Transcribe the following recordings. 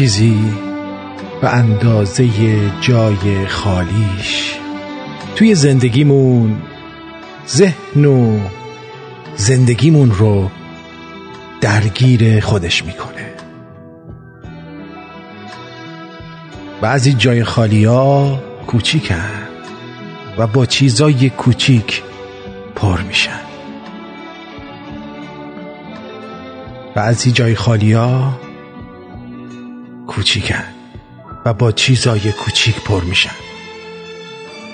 چیزی به اندازه جای خالیش. توی زندگیمون ذهن و زندگیمون رو درگیر خودش می‌کنه. بعضی جای خالی ها کوچیکن و با چیزای کوچیک پر میشن. بعضی جای خالی ها کوچیکن و با چیزای کوچیک پر میشن.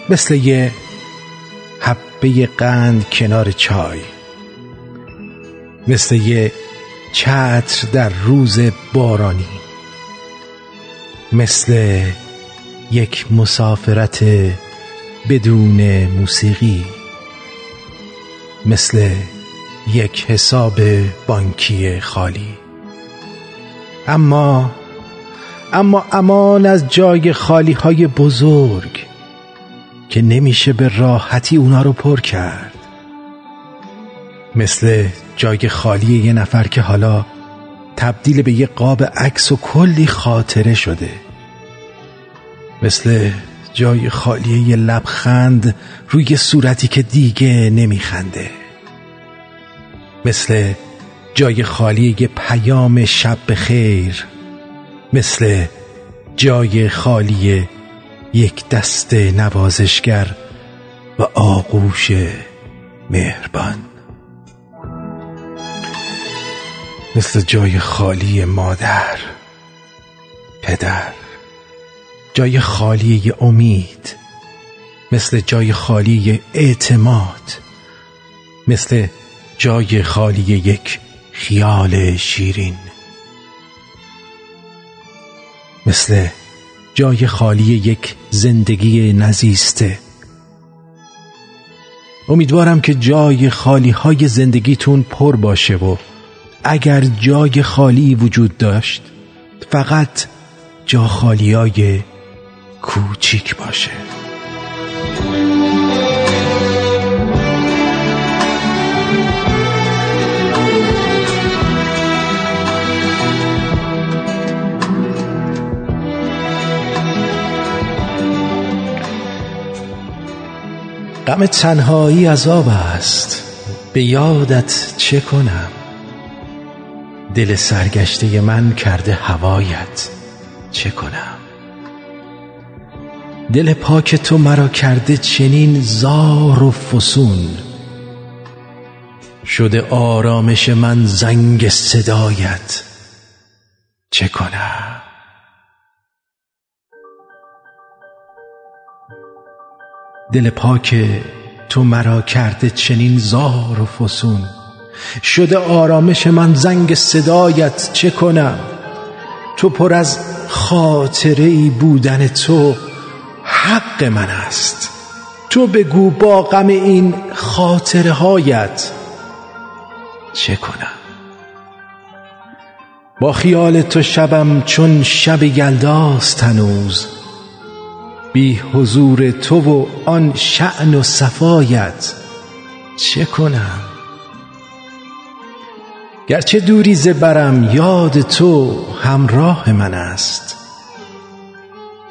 مثل یه حبه قند کنار چای. مثل یه چتر در روز بارانی. مثل یک مسافرت بدون موسیقی. مثل یک حساب بانکی خالی. اما اما امان از جای خالی های بزرگ که نمیشه به راحتی اونا رو پر کرد. مثل جای خالی یه نفر که حالا تبدیل به یه قاب عکس و کلی خاطره شده. مثل جای خالی یه لبخند روی صورتی که دیگه نمیخنده. مثل جای خالی یه پیام شب خیر مثل جای خالی یک دست نوازشگر و آغوش مهربان. مثل جای خالی مادر پدر. جای خالی امید مثل جای خالی اعتماد. مثل جای خالی یک خیال شیرین. مثل جای خالی یک زندگی نزیسته. امیدوارم که جای خالی های زندگیتون پر باشه و اگر جای خالی وجود داشت فقط جا خالی های کوچیک باشه. غم تنهایی عذاب است. به یادت چه کنم؟ دل سرگشته من کرده هوایت. چه کنم؟ دل پاک تو مرا کرده چنین زار و فسون. شده آرامش من زنگ صدایت. چه کنم؟ دل پاک تو مرا کرده چنین زار و فسون. شده آرامش من زنگ صدایت چه کنم؟ تو پر از خاطره ای بودن تو حق من است. تو بگو با غم این خاطره هایت چه کنم؟ با خیال تو شبم چون شب یلداست هنوز. بی حضور تو و آن شعن و صفایت چه کنم؟ گرچه دوری زبرم یاد تو همراه من است.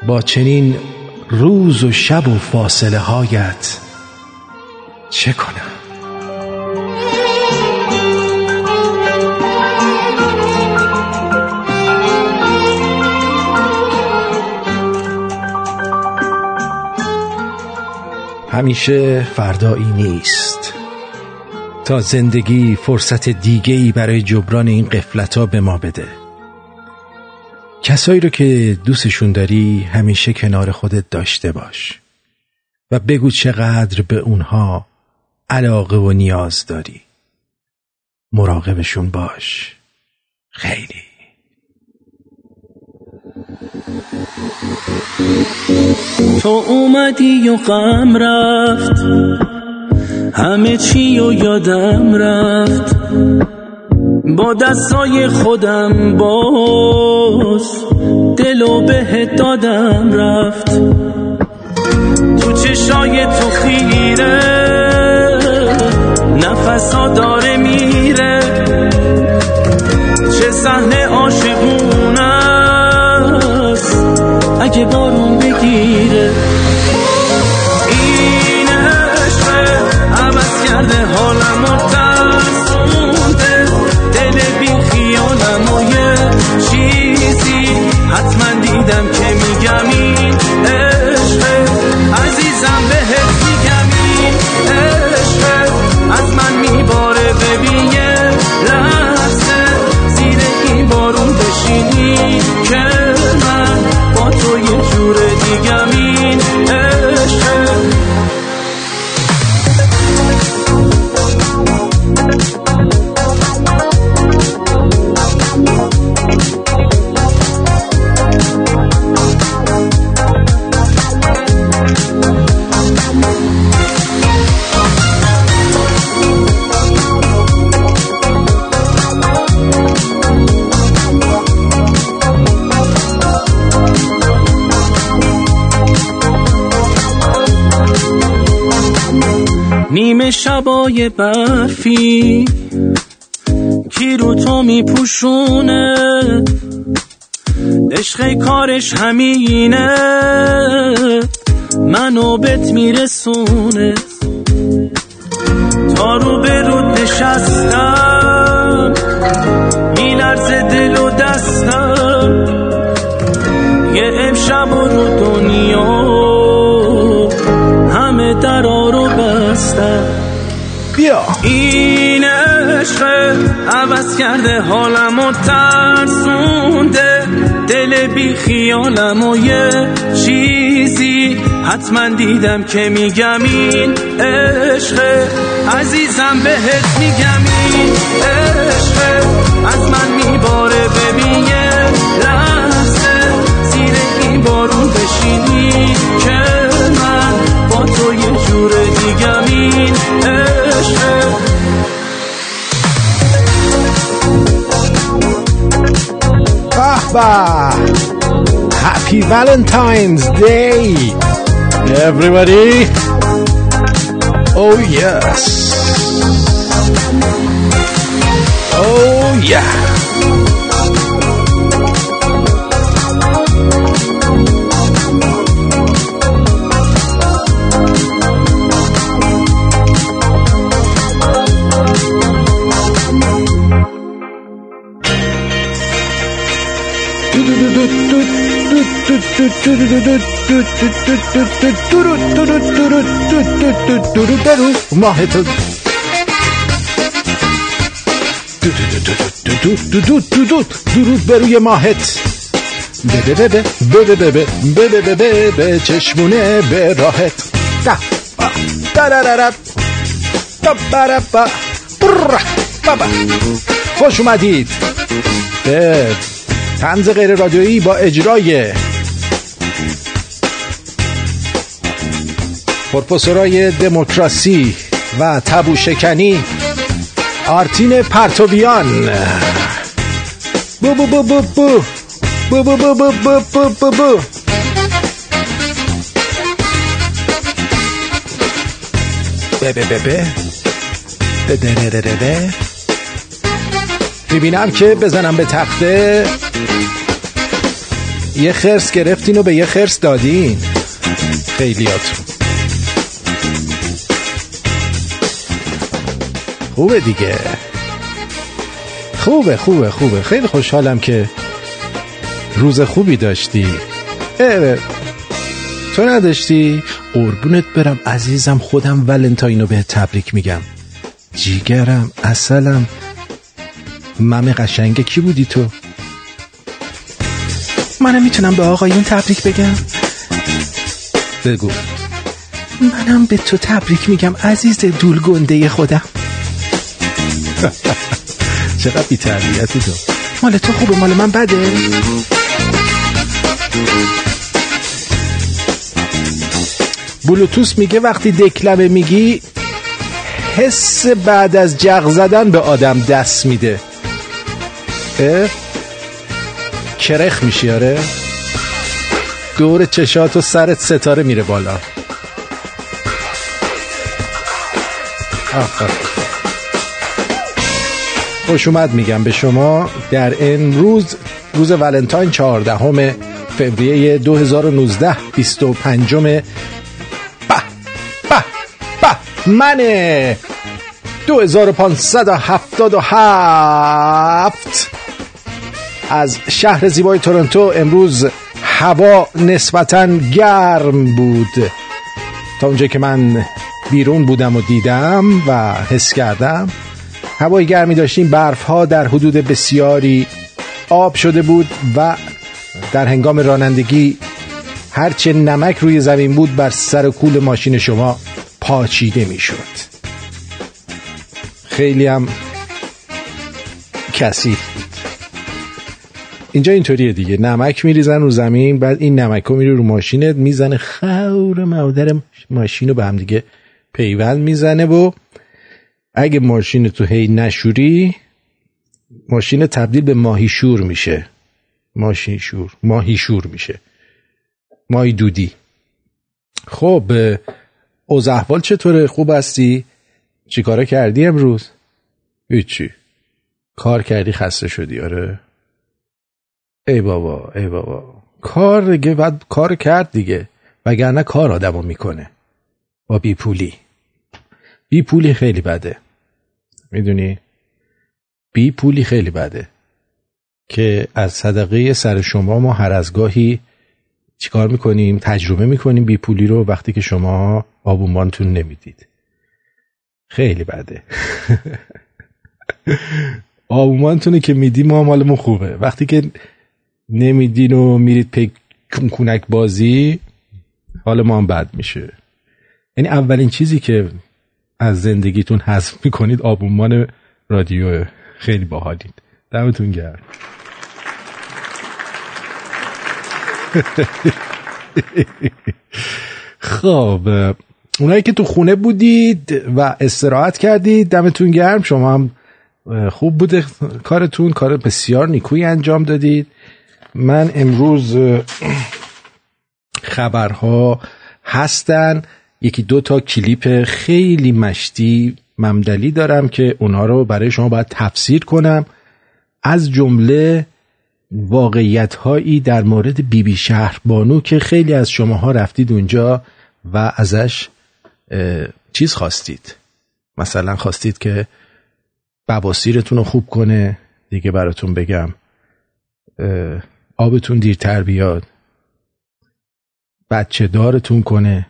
با چنین روز و شب و فاصله هایت چه کنم؟ همیشه فردایی نیست. تا زندگی فرصت دیگه ای برای جبران این قفلت ها به ما بده. کسایی رو که دوستشون داری همیشه کنار خودت داشته باش و بگو چقدر به اونها علاقه و نیاز داری. مراقبشون باش. خیلی. تو اومدی و غم رفت. همه چی و یادم رفت. با دستای خودم باز دلو به دادم رفت. تو چشای تو خیره نفسا داره میره. چه صحنه عاشقون اگه بارون بگیره. این عشق عوض کرده حالم شبای برفی. کی رو تو میپوشونه؟ عشق کارش همینه. منو بت میرسونه. تا رو به رو نشستم میلرزه دل و دستم. یه امشب و رو دنیا. این عشق عوض کرده حالم و ترسونده. دل بی خیالم و یه چیزی حتما دیدم که میگم این عشق. عزیزم بهت میگم این عشق. از من میباره ببین یه لحظه. زیر این بارون بشینی که من با تو یه جور دیگم این Happy Valentine's Day, everybody! Oh, yes! Oh, yeah! ماه خوش اومدید به تنز غیر رادیویی با اجرای پروفسورای دموکراسی و تبو شکنی آرتین پرتویان بو بو بو بو بو. بو بو بو بو بو بو بو بو. می‌بینم که بزنم به تخته. یه خرس گرفتین و به یه خرس دادین. خیلیاتون. خوبه دیگه. خوبه خوبه خوبه. خیلی خوشحالم که روز خوبی داشتی. اه تو نداشتی؟ قربونت برم عزیزم خودم ولنتاینو به تبریک میگم. جیگرم اصلم. ممه قشنگه. کی بودی تو؟ منم می‌تونم به آقایون تبریک بگم؟ بگو. منم به تو تبریک میگم عزیز دول گنده خودم. چقدر بی تربیتی تو. مال تو خوبه مال من بده. بلوتوس میگه وقتی دکلمه میگی حس بعد از جغ زدن به آدم دست میده؟ کرخ میشی آره؟ دور چشات و سرت ستاره میره بالا. خوش اومد میگم به شما در این روز روز ولنتاین 14 فوریه 2019 25 به به به منه 2577 از شهر زیبای تورنتو امروز هوا نسبتا گرم بود. تا اونجا که من بیرون بودم و دیدم و حس کردم هوای گرمی داشتیم برف ها در حدود بسیاری آب شده بود و در هنگام رانندگی هرچه نمک روی زمین بود بر سر کول ماشین شما پاچیده می شد خیلی هم بود. اینجا اینطوریه دیگه. نمک میریزن رو زمین بعد این نمک میره رو ماشینت می‌زنه خور مادر ماشین رو به هم دیگه پیوند می‌زنه و اگه ماشین تو هی نشوری ماشین تبدیل به ماهی شور میشه. ماشین شور ماهی شور میشه. ماهی دودی. خب اوز احوال چطوره؟ خوب هستی؟ چیکارا کردی امروز؟ هیچی. کار کردی خسته شدی؟ آره. ای بابا ای بابا. کار دیگه بعد کار کرد دیگه وگرنه کار آدمو می‌کنه. با بی پولی بی پولی خیلی بده. می‌دونی؟ بی پولی خیلی بده. که از صدقه سر شما ما هر از گاهی چیکار می‌کنیم؟ تجربه می‌کنیم بی پولی رو وقتی که شما آبونبانتون نمی‌دید. خیلی بده. آبونبانتونه که میدی ما مالمون خوبه. وقتی که نمیدین و میرید پی کونک بازی حال ما هم بد میشه. یعنی اولین چیزی که از زندگیتون حذف می‌کنید آبونمان رادیو. خیلی باحالید. دمتون گرم. خب اونایی که تو خونه بودید و استراحت کردید دمتون گرم. شما هم خوب بوده کارتون. کار بسیار نیکویی انجام دادید. من امروز خبرها هستن. یکی دو تا کلیپ خیلی مشتی ممدلی دارم که اونها رو برای شما باید تفسیر کنم. از جمله واقعیت هایی در مورد بیبی بی شهر بانو که خیلی از شماها رفتید اونجا و ازش چیز خواستید. مثلا خواستید که بواسیرتون رو خوب کنه دیگه براتون بگم آبتون دیرتر بیاد بچه دارتون کنه.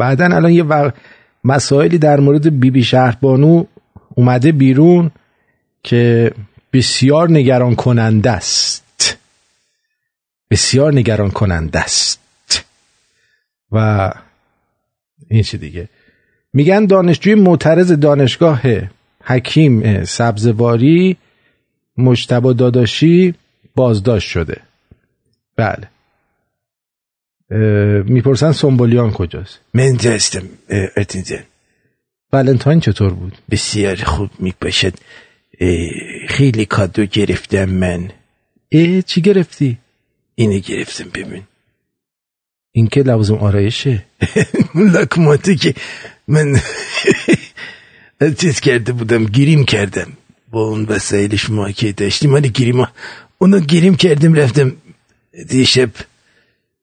بعدا الان یه مسائلی در مورد بیبی بی شهربانو اومده بیرون که بسیار نگران کننده است. بسیار نگران کننده است. و این چی دیگه؟ میگن دانشجوی معترض دانشگاه حکیم سبزواری مجتبا داداشی بازداشت شده. بله. می‌پرسن سنبولیان کجاست؟ من هستم ارتینزن ولنتاین چطور بود؟ بسیار خوب می‌باشد خیلی کادو گرفتم من. اه چی گرفتی؟ اینه گرفتم ببین. این که لوازم آرایشه. لکماته که من چیز کرده بودم گیریم کردم. با اون وسایل شما که داشتیم ولی گیریم. اونو گیریم کردیم رفتم دیشب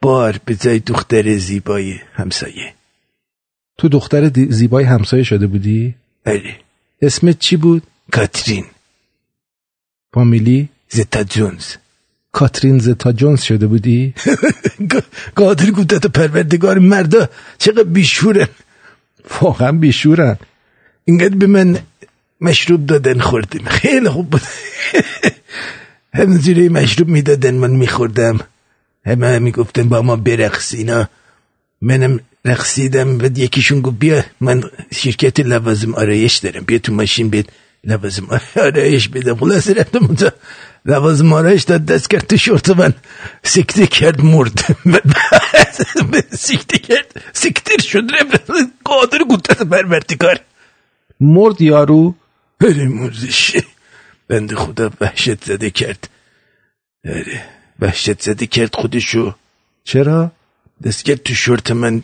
بار به جای دختر زیبای همسایه. تو دختر زیبای همسایه شده بودی؟ بله. اسمت چی بود؟ کاترین. فامیلی؟ زتا جونز. کاترین زتا جونز شده بودی؟ قادر گفتت پروردگار مردا چقدر بیشورن. واقعا بیشورن. اینقدر به من مشروب دادن خوردیم خیلی خوب بود. همینجوری مشروب می‌دادن من میخوردم. همه می‌گفتن با ما برقص اینا منم رقصیدم و یکیشون گفت بیا من شرکت لوازم آرایش دارم. بیا تو ماشین بیت لوازم آرایش بدم خلاص رفتم اونجا. لوازم آرایش داد دست کرد تو شورت من. سکته کرد مرد. سکته کرد سکتر شد. رفت قادر گوتت برورتی کار. مرد یارو. آره مردش بند خدا وحشت زده کرد. آره وحشت زده کرد خودشو. چرا؟ دست کرد تو شورت من.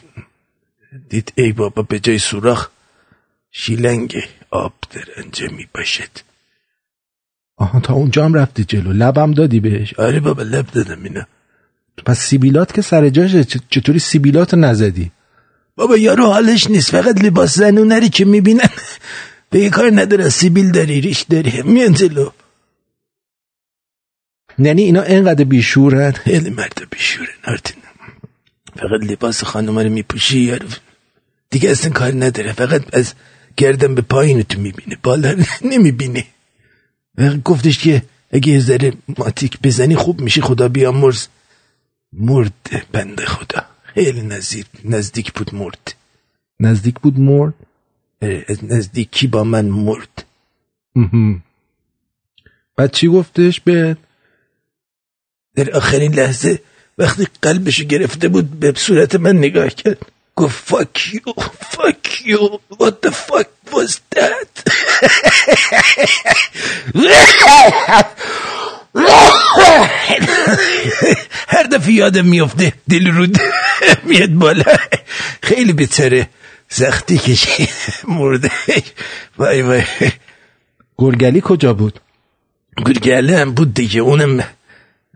دید ای بابا به جای سوراخ شیلنگ آب در انجا می باشد آها تا اونجا هم رفتی جلو. لبم دادی بهش. آره بابا لب دادم اینا. پس سیبیلات که سر جاشه چطوری سیبیلات نزدی؟ بابا یارو حالش نیست. فقط لباس زنونری که می‌بینن. به کار نداره. سیبیل داری ریش داری. میان جلو. یعنی اینا اینقدر بیشورن خیلی مرد بیشورن آرتین فقط لباس خانم رو میپوشی یارو. دیگه اصلا کار نداره فقط از گردن به پایین تو می‌بینه بالا نمی‌بینه. گفتش که اگه یه ذره ماتیک بزنی خوب میشی خدا بیامرز مرد بنده خدا. خیلی نزدیک نزدیک بود مرد. نزدیک بود مرد؟ از نزدیکی با من مرد. بعد چی گفتش به در آخرین لحظه وقتی قلبشو گرفته بود به صورت من نگاه کرد. گفت fuck you fuck you what the fuck was that? هر دفعه یادم میفته دل رود میاد بالا. خیلی بتره سختی کشید مرده. وای وای. گرگلی کجا بود؟ گرگله هم بود دیگه اونم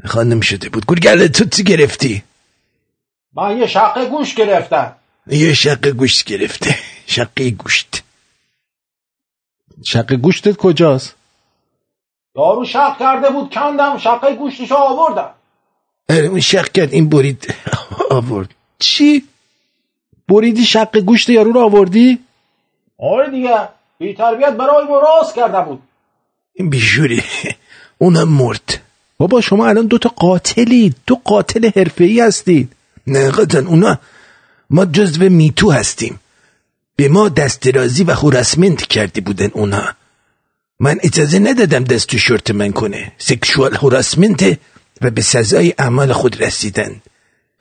خانم شده بود. گرگله تو چی گرفتی؟ من یه شقه گوش گرفتم. یه شقه گوشت گرفته. شقه گوشت. شقه گوشتت کجاست؟ دارو شق کرده بود کندم شقه گوشتشو آوردم. اره اون شق کرد این برید. آورد. چی؟ بریدی شق گوشت یارو رو آوردی؟ آره دیگه بی تربیت برای ما راست کرده بود. این بیشوری اونم مرد. بابا شما الان دوتا قاتلید دو قاتل حرفه‌ای هستید. نه قطعا اونا ما جزو میتو هستیم. به ما دسترازی و خورسمنت کردی بودن اونا. من اجازه ندادم دست تو شورت من کنه. سکشوال خورسمنت و به سزای اعمال خود رسیدن.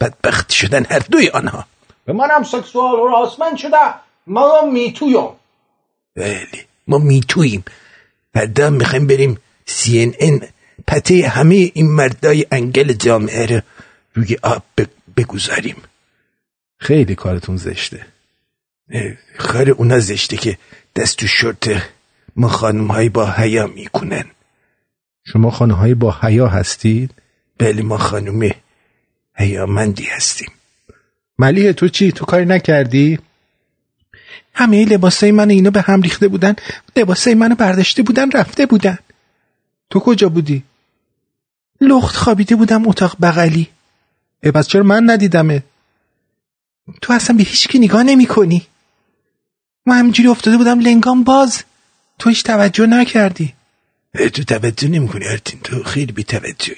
بدبخت شدن هر دوی آنها. به منم سکسوال هراسمنت شده. منم میتویم بله ما میتوییم. فردا می‌خوایم بریم سی ان ان پته همه این مردای انگل جامعه رو روی آب بگذاریم خیلی کارتون زشته خار اونا زشته که دست تو شورت ما خانم های با حیا می‌کنن شما خانم های با حیا هستید؟ بله ما خانم حیامندی هستیم ملیه تو چی؟ تو کاری نکردی؟ همه لباسای من اینو به هم ریخته بودن لباسای منو برداشته بودن رفته بودن تو کجا بودی؟ لخت خوابیده بودم اتاق بغلی. ای پس چرا من ندیدمه؟ تو اصلا به هیچ کی نگاه نمی کنی من همینجوری افتاده بودم لنگام باز. تو هیچ توجه نکردی. تو توجه نمی کنی ارتین تو خیلی بی توجهی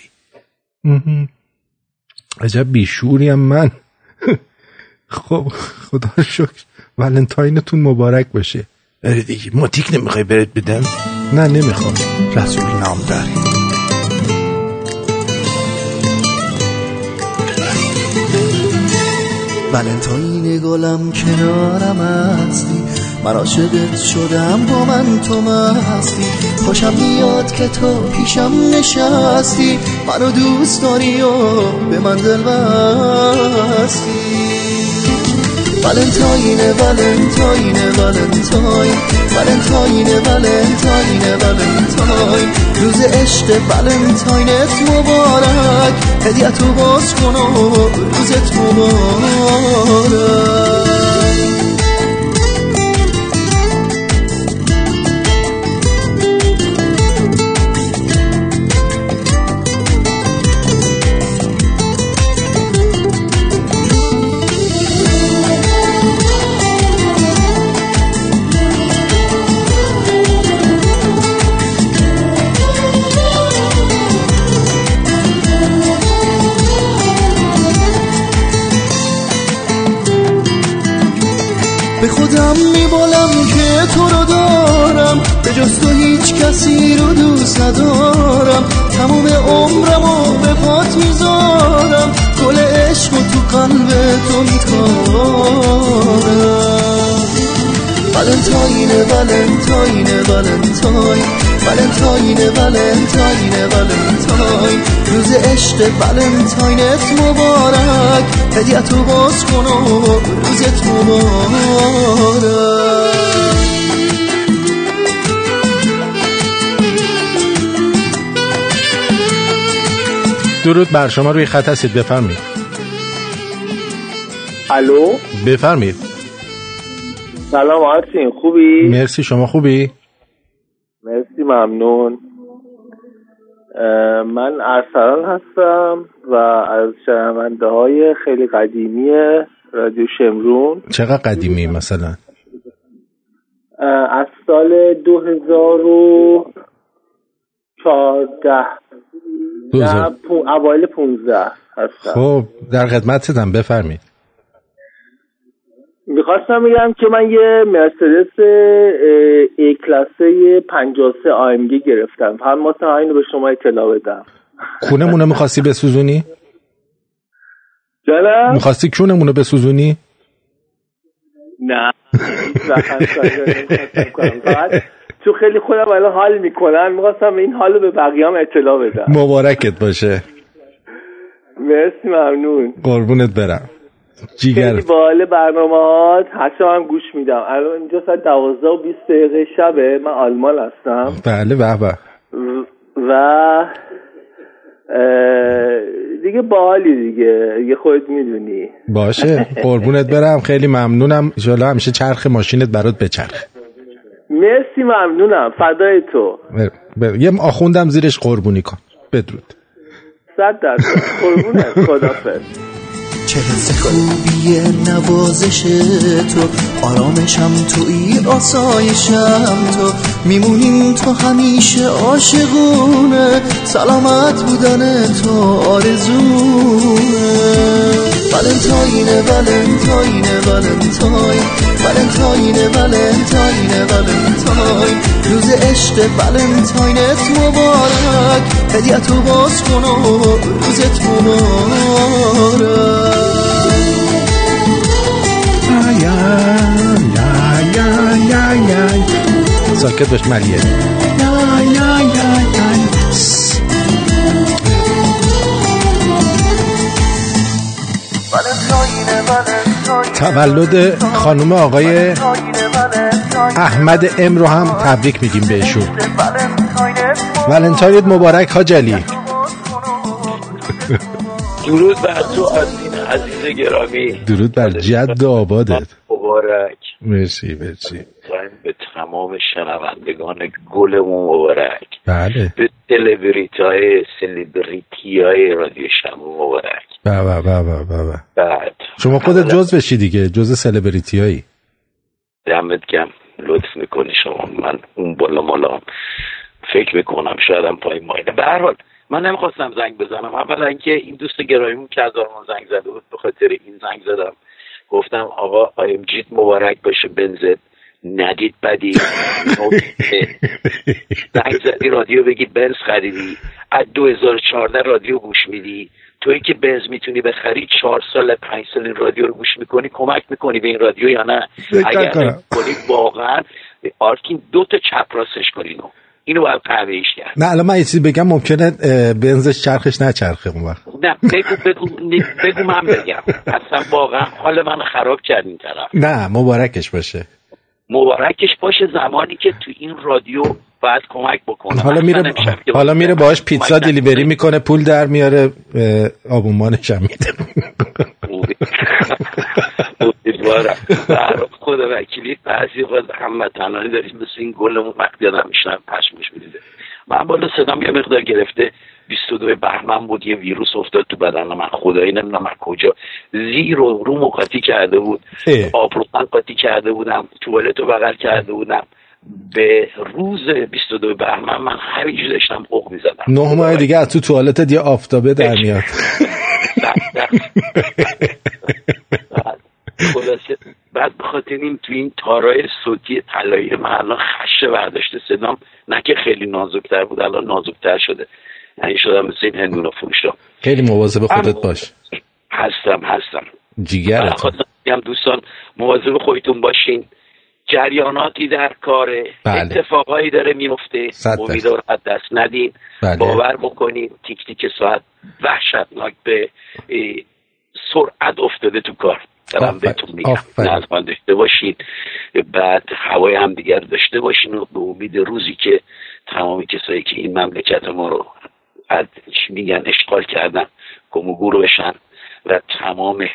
عجب بیشوریم من. خب خدا شکر. ولنتاینتون مبارک باشه. آره دیگه ماتیک نمی‌خوای برات بدم؟ نه نمی‌خوام. رسول نام داری ولنتاین گلم کنارم هستی. من عاشقت شدم با من تو مستی. خوشم میاد که تو پیشم نشستی. منو دوست داری و به من دل بستی ولنتاین ولنتاین ولنتاین ولنتاین ولنتاین ولنتاین روز عشق ولنتاینت مبارک. هدیتو باز کن و روزت مبارک. ندارم. تموم عمرم و به پات می‌ذارم. گل عشق تو قلب تو میکارم. ولنتاینه ولنتاینه ولنتاین. ولنتاینه ولنتاینه ولنتاین. روز عشق ولنتاینت مبارک. هدیتو باز کن و روزت مبارک. درود بر شما روی خط هستید. بفرمید الو؟ بفرمید سلام آرتین خوبی؟ مرسی. شما خوبی؟ مرسی ممنون. من ارسلان هستم و از شنونده های خیلی قدیمی رادیو شمرون. چقدر قدیمی مثلا؟ از سال 2014 دو نه اوایل 15 هستم. خب در خدمتتم بفرمید می‌خواستم بگم که من یه مرسدس ای کلاسه 53 AMG گرفتم. هم واسه اینو به شما اطلاع بدم. کونمونو می‌خواستی بسوزونی؟ جانم می‌خواستی کونمونو بسوزونی؟ نه. تو خیلی خودم الان حال می‌کنن می‌خواستم این حال رو به بقیه هم اطلاع بدم. مبارکت باشه. مرسی ممنون. قربونت برم. جیگر خیلی باحال برنامه ها حتی هم گوش میدم. الان اینجا ساعت دوازده و 20 دقیقه شبه. من آلمان هستم. بله به به. و دیگه باحالی دیگه. دیگه خودت می‌دونی. باشه. قربونت برم. خیلی ممنونم. ان همیشه چرخ ماشینت برات بچرخه. مرسی ممنونم. فدای تو. بر- بر- یه آخوندم زیرش قربونی کن. بدرود. صد درصد. قربونت چه حس خوبیه نوازش تو. آرامشم توی آسایشم تو. میمونیم تو همیشه عاشقونه. سلامت بودن تو آرزونه ولنتاینه ولنتاینه ولنتاین ولنتاینه ولنتاینه ولنتاین روز عشق ولنتاینت مبارک هدیتو باز کن و روزت مبارک ساکت باش ملیه تولد خانم آقای احمد ام رو هم تبریک میگیم بهشون. ولنتاینت مبارک حاجلی درود بر تو آزین عزیز گرامی. درود بر جد آبادت. مبارک. مرسی مرسی. تمام شنوندگان گلمون مبارک. بله. به سلبریتی های سلبریتی های رادیو شما مبارک به به به. بعد. شما خودت جز بشی دیگه جز سلبریتی هایی دمت گم لطف می‌کنی شما. من اون بالا مالا فکر می‌کنم شاید هم پای ماینه به هر حال من نمی‌خواستم زنگ بزنم. اولا اینکه این دوست گرامیمون که از آرمان زنگ زده بود به خاطر این زنگ زدم. گفتم آقا آیم جیت مبارک باشه بنزت ندید بدی. زنگ زدی رادیو بگی بنز خریدی. از 2014 رادیو گوش میدی. توی که بنز می‌تونی بخری چهار سال پنج سال این رادیو رو گوش می‌کنی کمک می‌کنی به این رادیو یا نه؟ اگر. کنی واقعا آرکین دو تا چپ راستش کنینو اینو. باید قهوه‌ایش کرد. نه الان من یه چیزی بگم ممکنه بنزش چرخش نچرخه اون وقت. نه بگو بگو بگو من بگم. اصلا واقعا حال من خراب کرد این طرف. نه مبارکش باشه. مبارکش باشه زمانی که تو این رادیو باید کمک بکنه. حالا میره حالا میره باهاش پیتزا نکنه. می‌کنه پول در میاره آبونمانش هم میده. امیدوارم. خود وکیلی بعضی وقت هموطنانی داریم مثل این گلمون وقتی آدم میشنم پشمش میریزه. من بالا صدام یه مقدار گرفته. 22 بهمن بود یه ویروس افتاد تو بدن من خدایی نمی‌دونم از کجا. زیر و رو قاطی کرده بود اه. آبروتن قاطی کرده بودم توالت رو بغل کرده بودم. به روز 22 بهمن من همینجور داشتم اوق می‌زدم. نه ماه دیگه از تو توالتت یه آفتابه در میاد. خلاصه بعد به خاطر این تو این تارای صوتی طلایی من الان خشه برداشته صدام نه که خیلی نازکتر بود الان نازکتر شده. یعنی شدم مثل این هندونه فروشا خیلی مواظب خودت باش. هستم هستم. جیگرت. بگم دوستان مواظب خودتون باشین. جریاناتی در کاره بله. اتفاقایی داره میفته. صد درصد. امید رو از دست ندین. بله. باور بکنین تیک تیک ساعت وحشتناک به سرعت افتاده تو کار. دارم. بهتون میگم. داشته باشین. بعد هوای هم دیگر داشته باشین و به امید روزی که تمامی کسایی که این مملکت ما رو از چی میگن اشغال کردن گم و گور بشن و تمام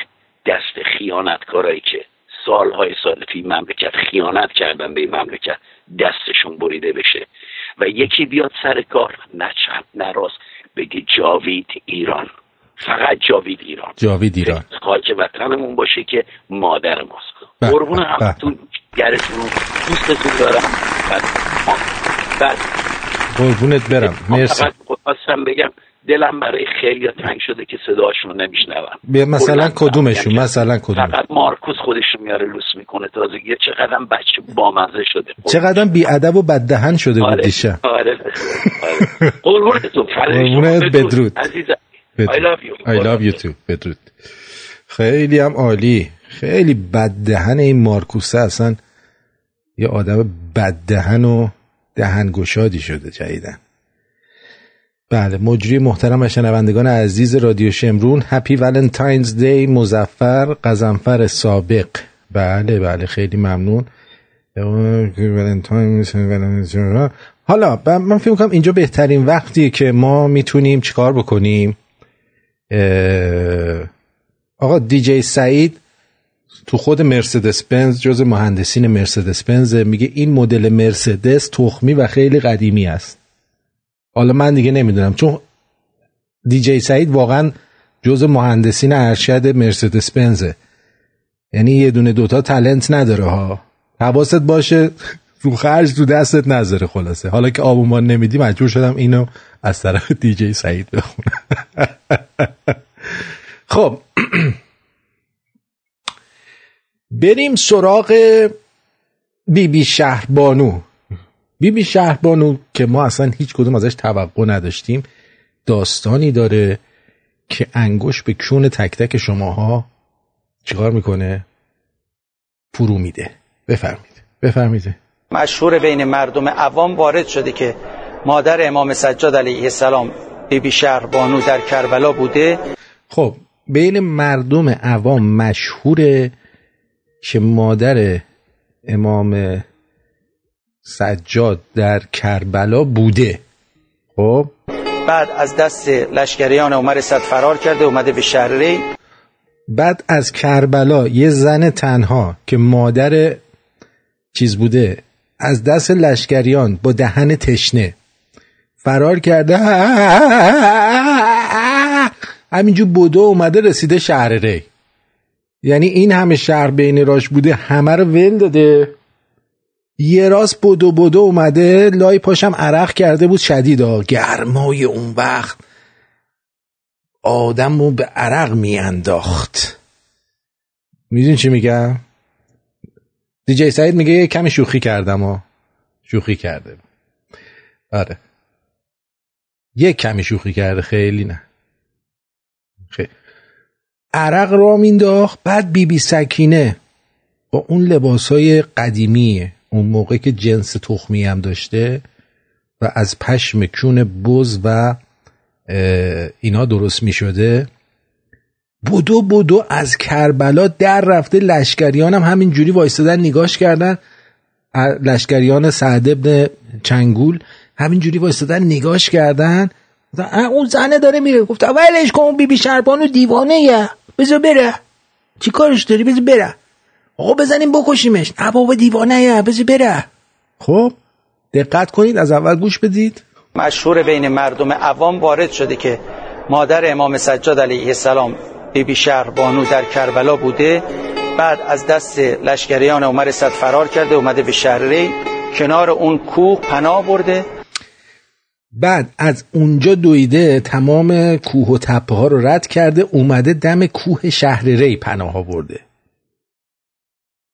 دست خیانتکارایی که سالهای سال توی مملکت خیانت کردن به این مملکت دستشون بریده بشه. و یکی بیاد سر کار نه چپ نه راست بگه جاوید ایران. فقط جاوید ایران. جاوید ایران. خاک وطنمون باشه که مادر بله، ماست قربون بله. همتون گرتون دوستتون دارم. بعد بعد قربونت برم. مرسی. خواستم بگم دلم برای خیلی تنگ شده که صداشون رو نمیشنوم مثلا کدومشون؟ مثلا کدوم؟ فقط مارکوس خودش رو میاره لوس می‌کنه. تازگی چقدر بچه بامزه شده. چقدر بیادب و بددهن شده آره. آره آره. قربونتون. قربونت بدرود. عزیزم. I love you. I love you too. بدرود. خیلی هم عالی. خیلی بددهن این مارکوسه. اصلا یه آدم بددهن و دهنگشادی شده جدیدن بله مجری محترم و شنوندگان عزیز رادیو شمرون هپی ولنتاینز دی مزفر قزنفر سابق. بله بله خیلی ممنون. حالا من فکر کنم اینجا بهترین وقتیه که ما می‌تونیم چیکار بکنیم. آقا دیجی سعید تو خود مرسدس بنز جز مهندسین مرسدس بنز میگه این مدل مرسدس تخمی و خیلی قدیمی است. حالا من دیگه نمی‌دونم چون دیجی سعید واقعا جز مهندسین ارشد مرسدس بنزه یعنی یه دونه دوتا تلنت نداره ها. حواست باشه رو خرج تو دستت نذاره خلاصه. حالا که آبومان نمیدی مجبور شدم اینو از طرف دیجی سعید بخونم. خب. بریم سراغ بی بی شهربانو بی بی شهربانو که ما اصلا هیچ کدوم ازش توقع نداشتیم. داستانی داره که انگوش به کون تک تک شماها چیکار می‌کنه؟ فرو میده. بفرمید بفرمید مشهور بین مردم عوام وارد شده که مادر امام سجاد علیه السلام بیبی شهر بانو در کربلا بوده. خب بین مردم عوام مشهوره که مادر امام سجاد در کربلا بوده. خب؟ بعد از دست لشکریان عمر صد فرار کرده اومده به شهر ری. بعد از کربلا یه زن تنها که مادر چیز بوده از دست لشکریان با دهن تشنه فرار کرده. همینجور بودو اومده رسیده شهر ری. یعنی این همه شهر بین راش بوده همه رو ول داده. یه راست بدو بدو اومده لای پاشم عرق کرده بود شدید ها گرمای اون وقت آدم رو به عرق میانداخت. میدون چی میگم؟ دیجی سعید میگه یه کمی شوخی کردم و شوخی کرده. آره. یه کمی شوخی کرده خیلی نه. خیلی. عرق را مینداخت بعد بی بی سکینه. با اون لباس های قدیمی اون موقع که جنس تخمی هم داشته و از پشم کون بز و اینا درست می شده بودو بودو از کربلا در رفته لشکریان هم همین جوری وایستادن نگاش کردن. لشکریان سعد ابن چنگول همین جوری وایستادن نگاش کردن. اون زنه داره میره. گفت ولش کن بی بی شربانو دیوانه یه بذار بره. چی کارش داری؟ بذار بره. آقا بزنیم بکشیمش. نه بابا دیوانه یه بذار بره. خب دقت کنید از اول گوش بدید. مشهور بین مردم عوام وارد شده که مادر امام سجاد علیه السلام بیبی شهر بانو در کربلا بوده. بعد از دست لشکریان عمر صد فرار کرده اومده به شهر ری. کنار اون کوه پناه برده. بعد از اونجا دویده تمام کوه و تپه ها رو رد کرده اومده دم کوه شهر ری پناه برده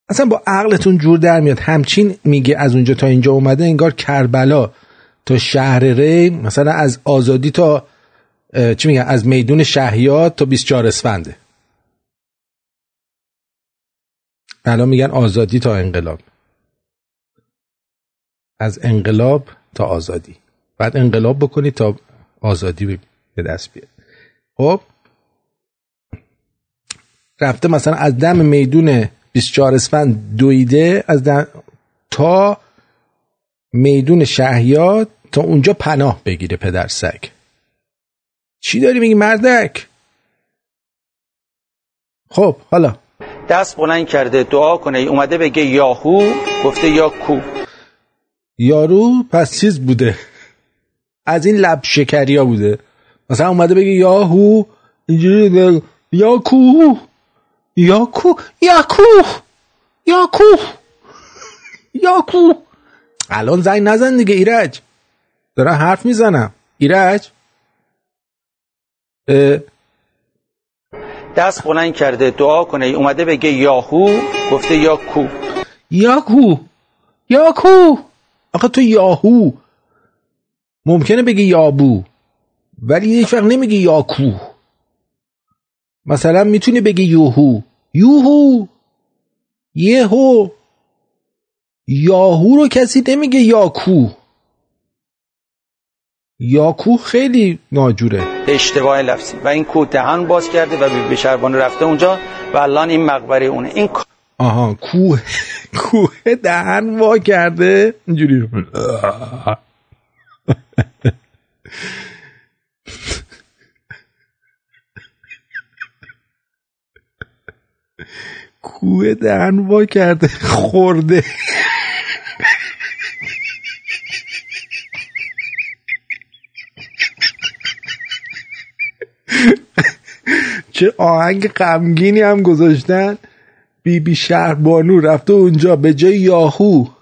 اصلا با عقلتون جور در میاد. همچین میگه از اونجا تا اینجا اومده انگار کربلا تا شهر ری مثلا از آزادی تا چی میگن؟ از میدون شهیات تا 24 اسفنده الان میگن آزادی تا انقلاب. از انقلاب تا آزادی. بعد انقلاب بکنید تا آزادی به دست بیاد خب؟ رفته مثلا از دم میدون 24 اسفند دویده از دم تا میدون شهیات تا اونجا پناه بگیره پدر سگ. چی داری میگی مردک؟ خب حالا. دست بلند کرده دعا کنه اومده بگه یاهو گفته یا کو. یارو پس چیز بوده؟ از این لب شکریا بوده. مثلا اومده بگه یاهو اینجوری یا کو یا کو یا کو یا کو یا کو الان زنگ نزن دیگه ایرج. دارم حرف می‌زنم. ایرج. دست بلند کرده دعا کنه. اومده بگه یاهو گفته یا کو یاکو یاکو آخه تو یاهو ممکنه بگی یابو ولی یک وقت نمیگی یاکو مثلا می‌تونی بگی یوهو. یوهو؟ یهو. یاهو رو کسی نمیگه یاکو یاکو خیلی ناجوره. اشتباه لفظی. و این کو دهن باز کرده و به شربانه رفته اونجا و الان این مقبره اونه. این آها کوه کوه دهن وا کرده. اینجوری. کوه دهن وا کرده خورده. چه آهنگ غمگینی هم گذاشتن. بی بی شهر بانو رفته اونجا به جای یاهو.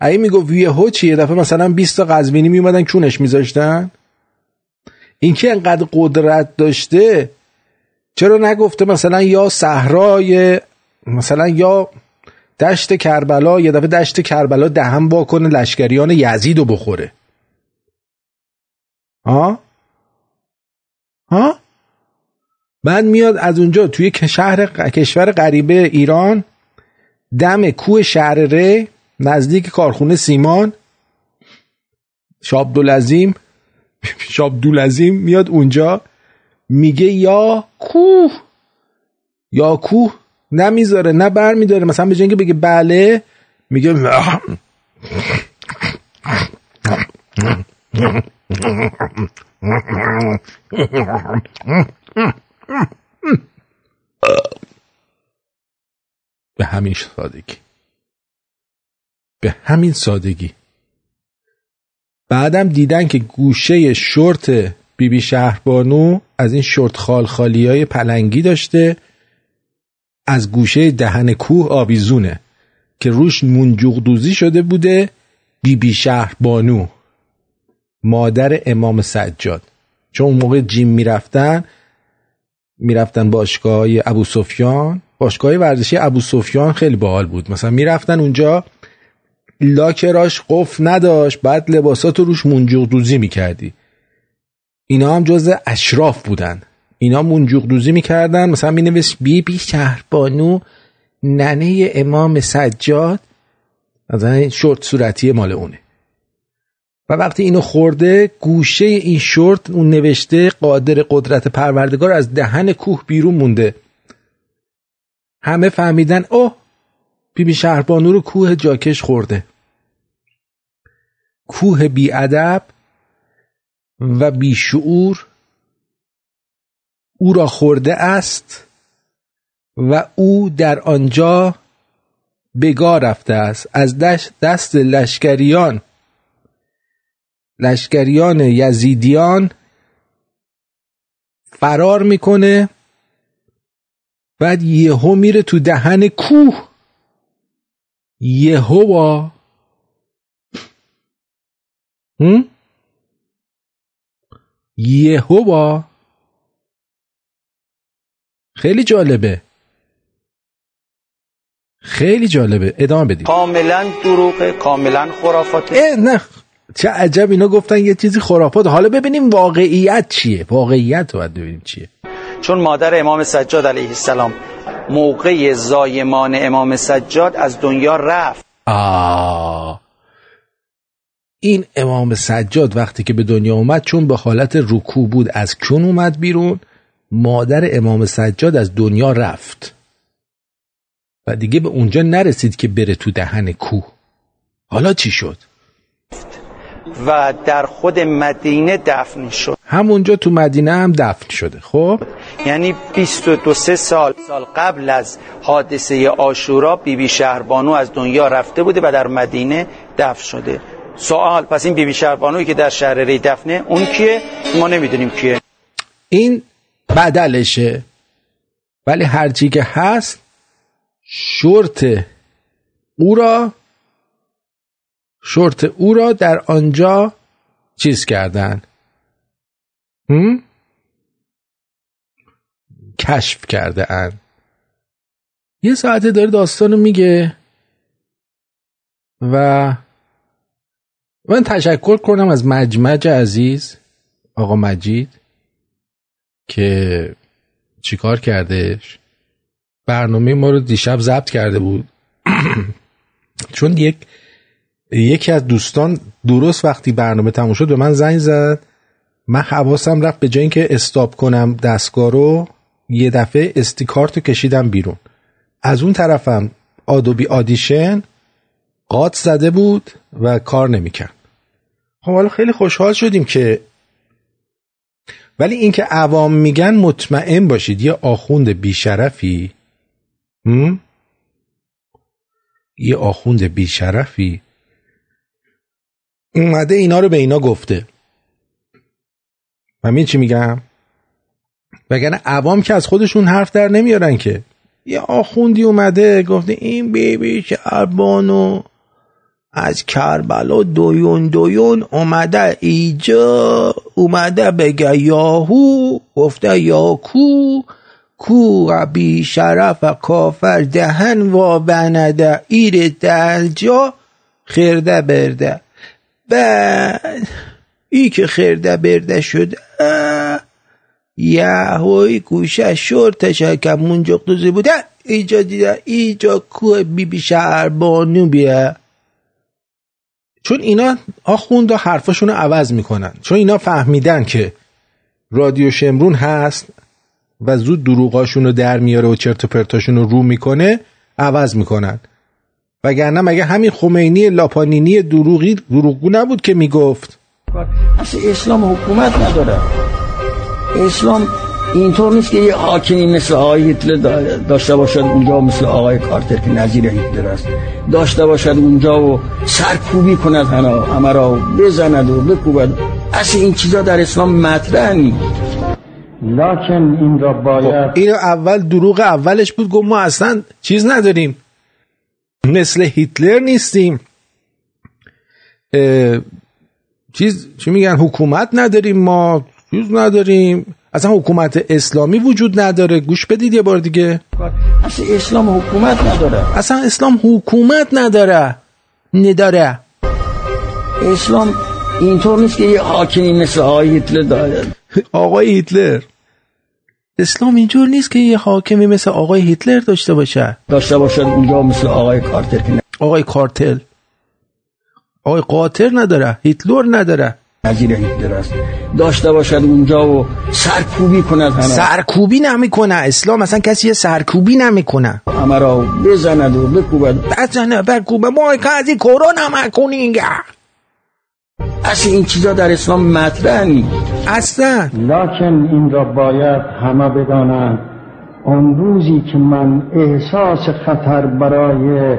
اگه می‌گفت یهو چیه؟ یه دفعه مثلا 20 تا قزوینی میومدن کونش میذاشتن. این که انقدر قدرت داشته؟ چرا نگفته مثلا یا صحرای مثلا یا دشت کربلا یه دفعه دشت کربلا دهم با کنه لشکریان یزید رو بخوره. ها ها بعد میاد از اونجا توی شهر کشور غریبه ایران دم کوه شهر نزدیک کارخونه سیمان. شابدولزیم شابدولزیم میاد اونجا میگه یا کوه. یا کوه نمی‌ذاره نه بر میداره مثلا به جنگ بگه بله میگه به همین سادگی به همین سادگی. بعدم دیدن که گوشه شورت بیبی بی شهربانو از این شورت خال خالی های پلنگی داشته از گوشه دهن کوه آویزونه که روش منجوق دوزی شده بوده بیبی بی شهربانو مادر امام سجاد. چون اون موقع جیم می‌رفتن می‌رفتن باشگاه ابو سفیان باشگاه ورزشی ابو سفیان خیلی باحال بود. مثلا می‌رفتن اونجا locker اش قفل نداشت بعد لباساتو روش منجوق دوزی می‌کردی. اینا هم جز اشراف بودن. اینا منجوق دوزی می‌کردن مثلا مینویس بی بی شهربانو ننه امام سجاد مثلا شورت صورتی مال اونه. و وقتی اینو خورده گوشه این شورت اون نوشته قادر قدرت پروردگار از دهن کوه بیرون مونده. همه فهمیدن اوه بیبی شهربانو رو کوه جاکش خورده. کوه بیادب و بیشعور او را خورده است و او در آنجا بگاه رفته است. از دست لشکریان لشکریان یزیدیان فرار می‌کنه. بعد یهو میره تو دهن کوه. یهو هم؟ یهوا خیلی جالبه. خیلی جالبه. ادامه بدیم. کاملا دروغه کاملا خرافاته نه. چه عجب اینا گفتن یه چیزی خرافات. حالا ببینیم واقعیت چیه. واقعیت رو باید ببینیم چیه. چون مادر امام سجاد علیه السلام موقع زایمان امام سجاد از دنیا رفت. آه. این امام سجاد وقتی که به دنیا اومد چون به حالت رکوع بود از کون اومد بیرون؟ مادر امام سجاد از دنیا رفت. و دیگه به اونجا نرسید که بره تو دهن کوه. حالا چی شد؟ و در خود مدینه دفن شد. همونجا تو مدینه هم دفن شده خب؟ یعنی 22 سه سال سال قبل از حادثه آشورا بیبی بی شهربانو از دنیا رفته بوده و در مدینه دفن شده. سوال پس این بیبی بی شهربانوی که در شهر ری دفنه اون کیه؟ ما نمی‌دونیم کیه. این بدلشه. ولی هرچی که هست شرط او را شرط او را در آنجا چیز کردن. هم؟ کشف کرده ان یه ساعته داره داستانو میگه و من تشکر کنم از مجمج عزیز آقا مجید که چیکار کردش؟ برنامه ما رو دیشب ضبط کرده بود. چون یک یکی از دوستان درست وقتی برنامه تموم شد به من زنگ زد. من حواسم رفت به جای اینکه استاپ کنم دستگاه رو یه دفعه استیکارت رو کشیدم بیرون. از اون طرفم آدوبی آدیشن قاط زده بود و کار نمی‌کرد. خب حالا خیلی خوشحال شدیم که ولی اینکه عوام میگن مطمئن باشید یه آخوند بیشرفی یه آخوند بیشرفی. اومده اینا رو به اینا گفته. من چی میگم؟ وگرنه عوام که از خودشون حرف در نمیارن که. یه آخوندی اومده گفته این بیبی شربانو از کربلا دویون دویون اومده ایجا اومده بگه یاهو گفته یا کو بی شرف کافر دهن و بنده ایر دلجا خرده برده. بعد ای که خرده برده شد یهوی گوشه شورتش که منجا دوزی بوده. ایجا دیده ایجا کوه بی بی شهر بانو بیا چون اینا آخوند و حرفاشون رو عوض می‌کنن. چون اینا فهمیدن که رادیو شمرون هست و زود دروغاشون رو در میاره و چرت و پرتاشون رو رو می‌کنه عوض می‌کنن. وگرنه مگه همین خمینی لاپانینی دروغی دروغگو نبود که می‌گفت؟ اصلا اسلام حکومت نداره. اسلام اینطور نیست که یه حاکمی مثل آقای هیتلر داشته باشد اونجا مثل آقای کارتر که نظیر هیتلر است. داشته باشد اونجا و سرکوبی کند همه را بزند و بکوبد. اصلا این چیزا در اسلام مطرح نیست. لکن این را باید این اول دروغ اولش بود گفت ما اصلا چیز نداریم. مثل هیتلر نیستیم. چیز چی میگن؟ حکومت نداریم ما چیز نداریم. اصلا حکومت اسلامی وجود نداره. گوش بدید یه بار دیگه. اصلا اسلام حکومت نداره. اصلا اسلام حکومت نداره. نداره. اسلام اینطور نیست که یه حاکمی مثل آقای هیتلر داره. آقای هیتلر. اسلام اینجور نیست که یه حاکمی مثل آقای هیتلر داشته باشه. داشته باشد اونجا مثل آقای کارتر. آقای کارتل. آقای قاطر نداره هیتلر نداره. نظیر هیتلر است. داشته باشد اونجا و سرکوبی کند همه سرکوبی نمی‌کنه. اسلام اصلا کسی سرکوبی نمی‌کنه. همه را بزند و بکوبد. بزنه بکوبه. ما کسی کرونا نمی‌کنیم اصلا این چیزا در اسلام مطرح نیست. اصلا. لکن این را باید همه بدانند. اون روزی که من احساس خطر برای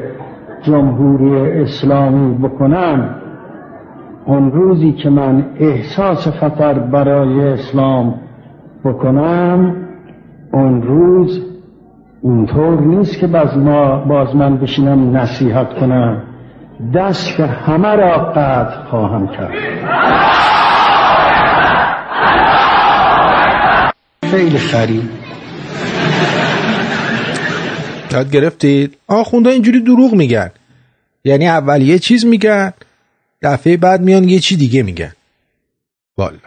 جمهوری اسلامی بکنم اون روزی که من احساس خطر برای اسلام بکنم اون روز اونطور نیست که باز, ما باز من بشینم نصیحت کنم. دست همه را قطع خواهم کرد. خیلی خرید یاد گرفتید؟ آخونده اینجوری دروغ میگن. یعنی اول یه چیز میگن دفعه بعد میان یه چی دیگه میگن. والا.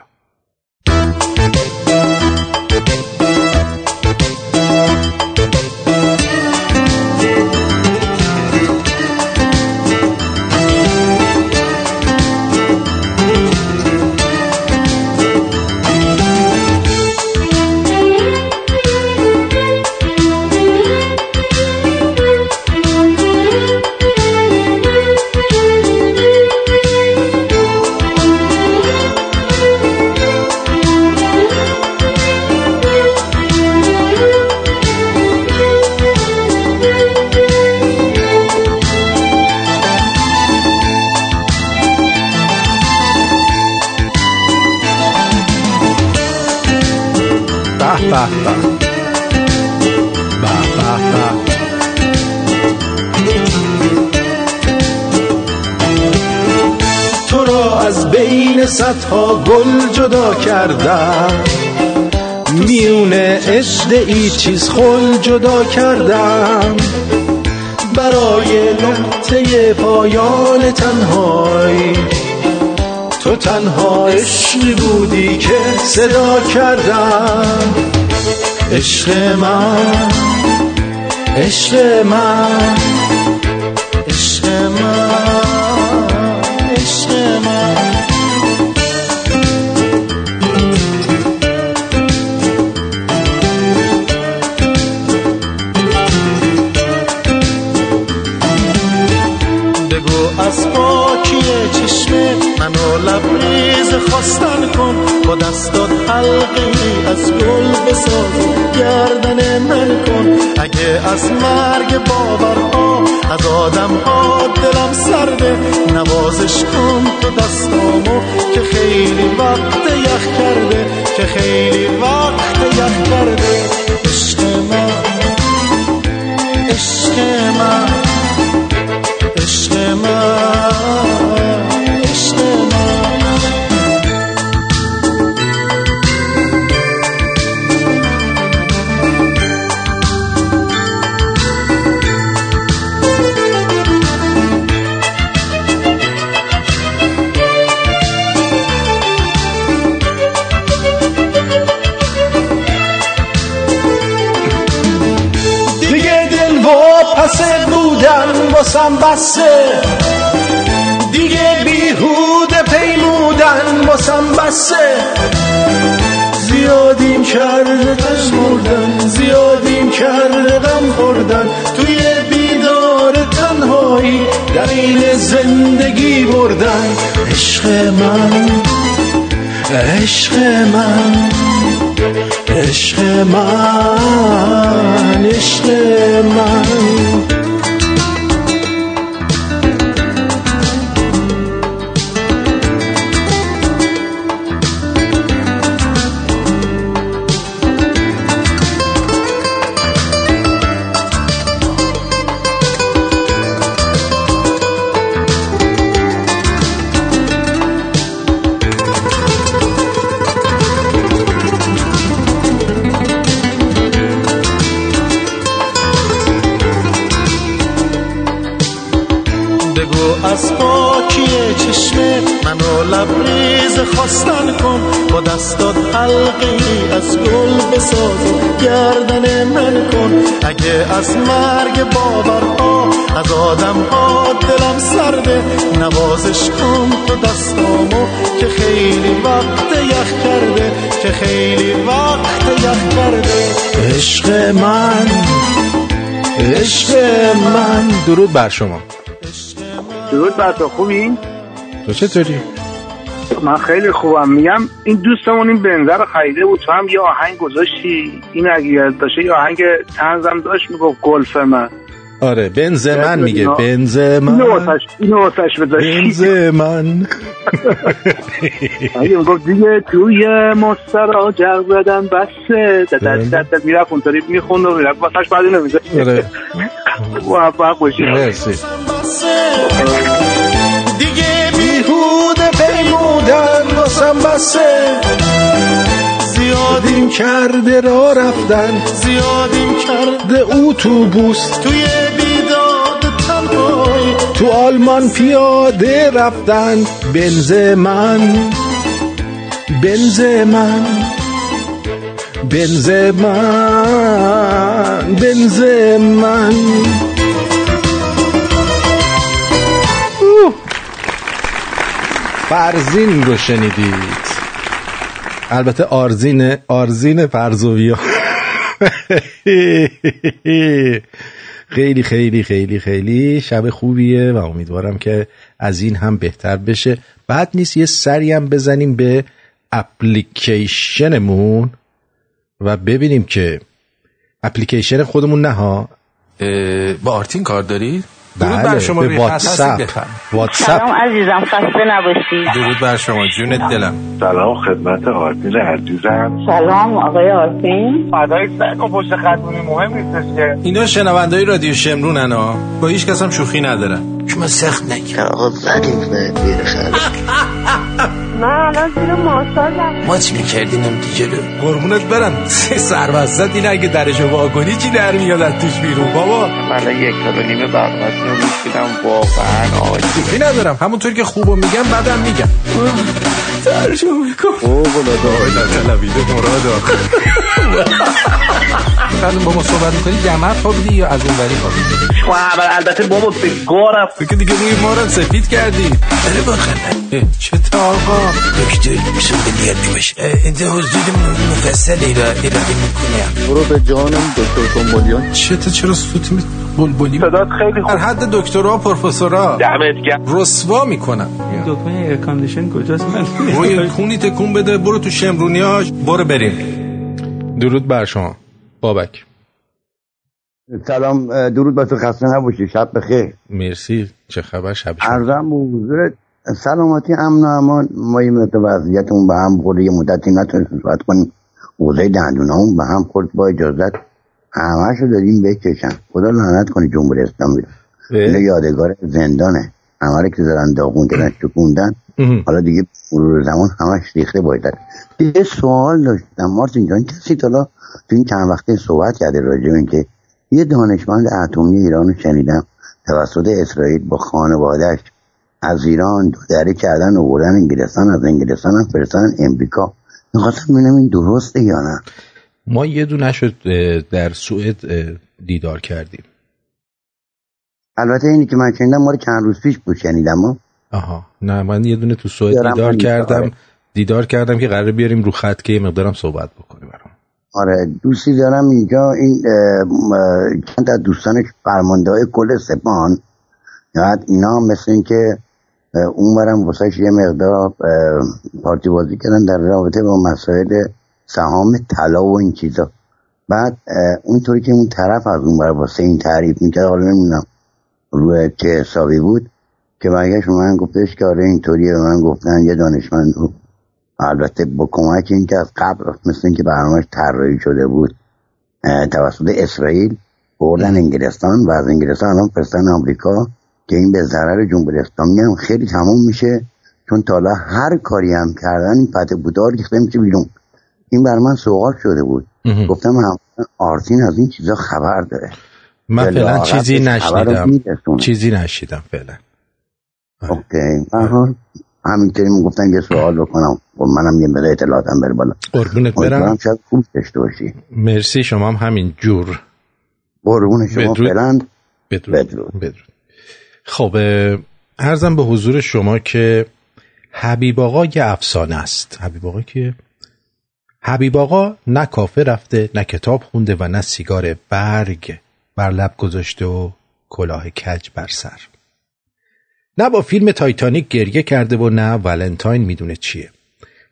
به به تو را از بین صدها گل جدا کردم میون عشق ای چیز خل جدا کردم برای نقطه پایان تنهایی تو تنها عشقی بودی که صدا کردم عشق من عشق من. منو لبریز خواستن کن. با دستات حلقه از گل بساز گردن من کن. اگه از مرگ باورها از آدم ها دلم سرده نوازش کن تو دستامو که خیلی وقت یخ کرده. که خیلی وقت یخ کرده. عشق من عشق من. بسه. دیگه بیهوده پیمودن واسم بسه. زیادیم کرده تشمردن زیادیم کرده غم خوردن. توی بیدار تنهایی این زندگی بردن. عشق من عشق من عشق من عشق من. گردن من کن. اگه از مرگ باورها از آدم ها دلم سرده نوازش کن تو دستامو که خیلی وقت یخ کرده. که خیلی وقت یخ کرده. عشق من عشق من. درود بر شما. درود بر تو. خوبی؟ تو چطوری؟ من خیلی خوبم. میگم این دوستمون این بنزه رو خریده بود. تو هم یه آهنگ گذاشتی. این اگه یاد باشه یه آهنگ تنزم داشت می‌گفت گلف من. آره بنز من میگه. بنز اینو من واسش اینو واسش بنز من. اگه می‌گفت دیگه توی مسترا جغ زدن بسه دد دد دد می‌رفت اونطوری می‌خوند و می‌رفت. واسش بعد اینو میذاشت آره موفق باشی مرسی. پیمودن واسم بسه زیاد زیادیم کرده را رفتن. زیادیم کرده اتوبوس توی بیداد تنهایی. تو آلمان پیاده رفتن. بنز من بنز من بنز من بنز من. فرزین رو شنیدید. البته آرزین آرزین فرزویا خیلی خیلی خیلی خیلی شب خوبیه و امیدوارم که از این هم بهتر بشه. بعد نیست یه سری هم بزنیم به اپلیکیشنمون و ببینیم که اپلیکیشن خودمون نه ها؟ با آرتین کار دارید؟ درود بله بر شما به واتساپ. واتساپ. سلام عزیزم خسته نباشی درود بر شما جون دلم. سلام خدمت آرتین عزیزم. سلام آقای آرتین فدای سگ و پشت خطونی مهم نیستش که. اینا شنوندهای رادیو شمرونن ها. با هیچ کس هم شوخی ندارن. شما سخت نگیر. آقا بیر خرد من الان زیر ماساژم ما چی می‌کردیم اون جلو قربونت برم. سه سر وسط این اگه درشو وا کنی چی در میاد از توش بیرون بابا؟ من یک و نیمه برنامه رو میشیدم واقعا شوخی ندارم. همونطور که خوبو میگم بعدم میگم. ترجمه میکن او بلا طلبیده مراد بعد با ما صحبت می‌کنی جمعت خوابیدی یا از اون وری خوابیدی اول البته بابا به گارم که دیگه روی ما رو سفید کردی. بله باخنه چه تا آقا؟ دکتر بلیت بشه انت حضور مفصل را ارائه می‌کنم. برو به جانم دکتر کنبولیان چه تا چرا سوت می بلبلی صدات خیلی در خوب حد دکترا پروفسورا. دمت گرم. رسوا می‌کنم. دکمه air condition کجاست؟ من روی خونی تکون بده برو تو شمرونیاش برو بریم. درود بر شما. بابک. سلام درود بر تو خسته نباشی. شب بخیر. مرسی. چه خبر؟ شب شما عرضم به حضورت سلامتی امن و امان. ما یه مدت وضعیتمون به هم خورده یه مدتی نتونستیم صحبت کنیم. اوضاع دندونامون به هم خورد. با اجازت همهشو دادیم بکشن. خدا لعنت کنه جمهوری اسلامی یادگار زندانه. همه که زدن داغون کردن شکوندن. حالا دیگه مرور زمان همش ریخته باید یه سوال داشتم مارتین جان کسی تا حالا تو این چند وقته صحبت کرده راجع اینکه یه دانشمند اتمی ایران رو شنیدم توسط اسرائیل با خانوادهش از ایران دری کردن و بردن انگلستان از انگلستان هم فرستادن امریکا. می‌خواستم ببینم این درسته یا نه؟ ما یه دونه شد در سوئد دیدار کردیم. البته اینی که من شنیدم ما رو چند روز پیش بود شنیدم ها. آها. نه من یه دونه تو سوئد دیدار کردم. آره. دیدار کردم که قرار بیاریم رو خط که یه مقدارم صحبت بکنیم برام. آره دوستی دارم اینجا. این چند از دوستانش فرمانده های کل سپان یاد اینا مثل این که اه، اون برم واسهش یه مقدار پارتی بازی کردن در رابطه با مسائل سهام طلا و این چیزا. بعد اونطوری که اون طرف از اون بر واسه این تعریف می‌کرد حالا نمی‌دونم. روی چه حسابی بود که برگشت به من گفتش که آره اینطوریه. به من گفتن یه دانشمند رو البته با کمک این که از قبل مثل اینکه برنامهش طراحی شده بود توسط اسرائیل بردن انگلستان و از انگلستان الان فرستن آمریکا که این به ضرر جمهوری اسلامی هم خیلی تموم میشه. چون تا حالا هر کاری هم کردن این پته بودار ریخته میشه بیرون. این بر من سوال شده بود. گفتم هم آرتین از این چیزا خبر داره. من فعلا چیزی نشنیدم. می‌رسونه. چیزی نشیدم فعلا. اوکی. آها. همینطوری گفتم یه سوال بکنم. و منم یه مقدار اطلاعاتم بره بالا. قربونت برم. شاید خوب داشته باشی. مرسی. شما هم همین جور. قربون شما بدرود. فعلا. بدرود. بدرود. خب اه، عرضم به حضور شما که حبیب آقا یه افسانه است. حبیب آقا که حبیب آقا نه کافه رفته نه کتاب خونده و نه سیگار برگ. بر لب گذاشته و کلاه کج بر سر. نه با فیلم تایتانیک گریه کرده و نه ولنتاین می‌دونه چیه.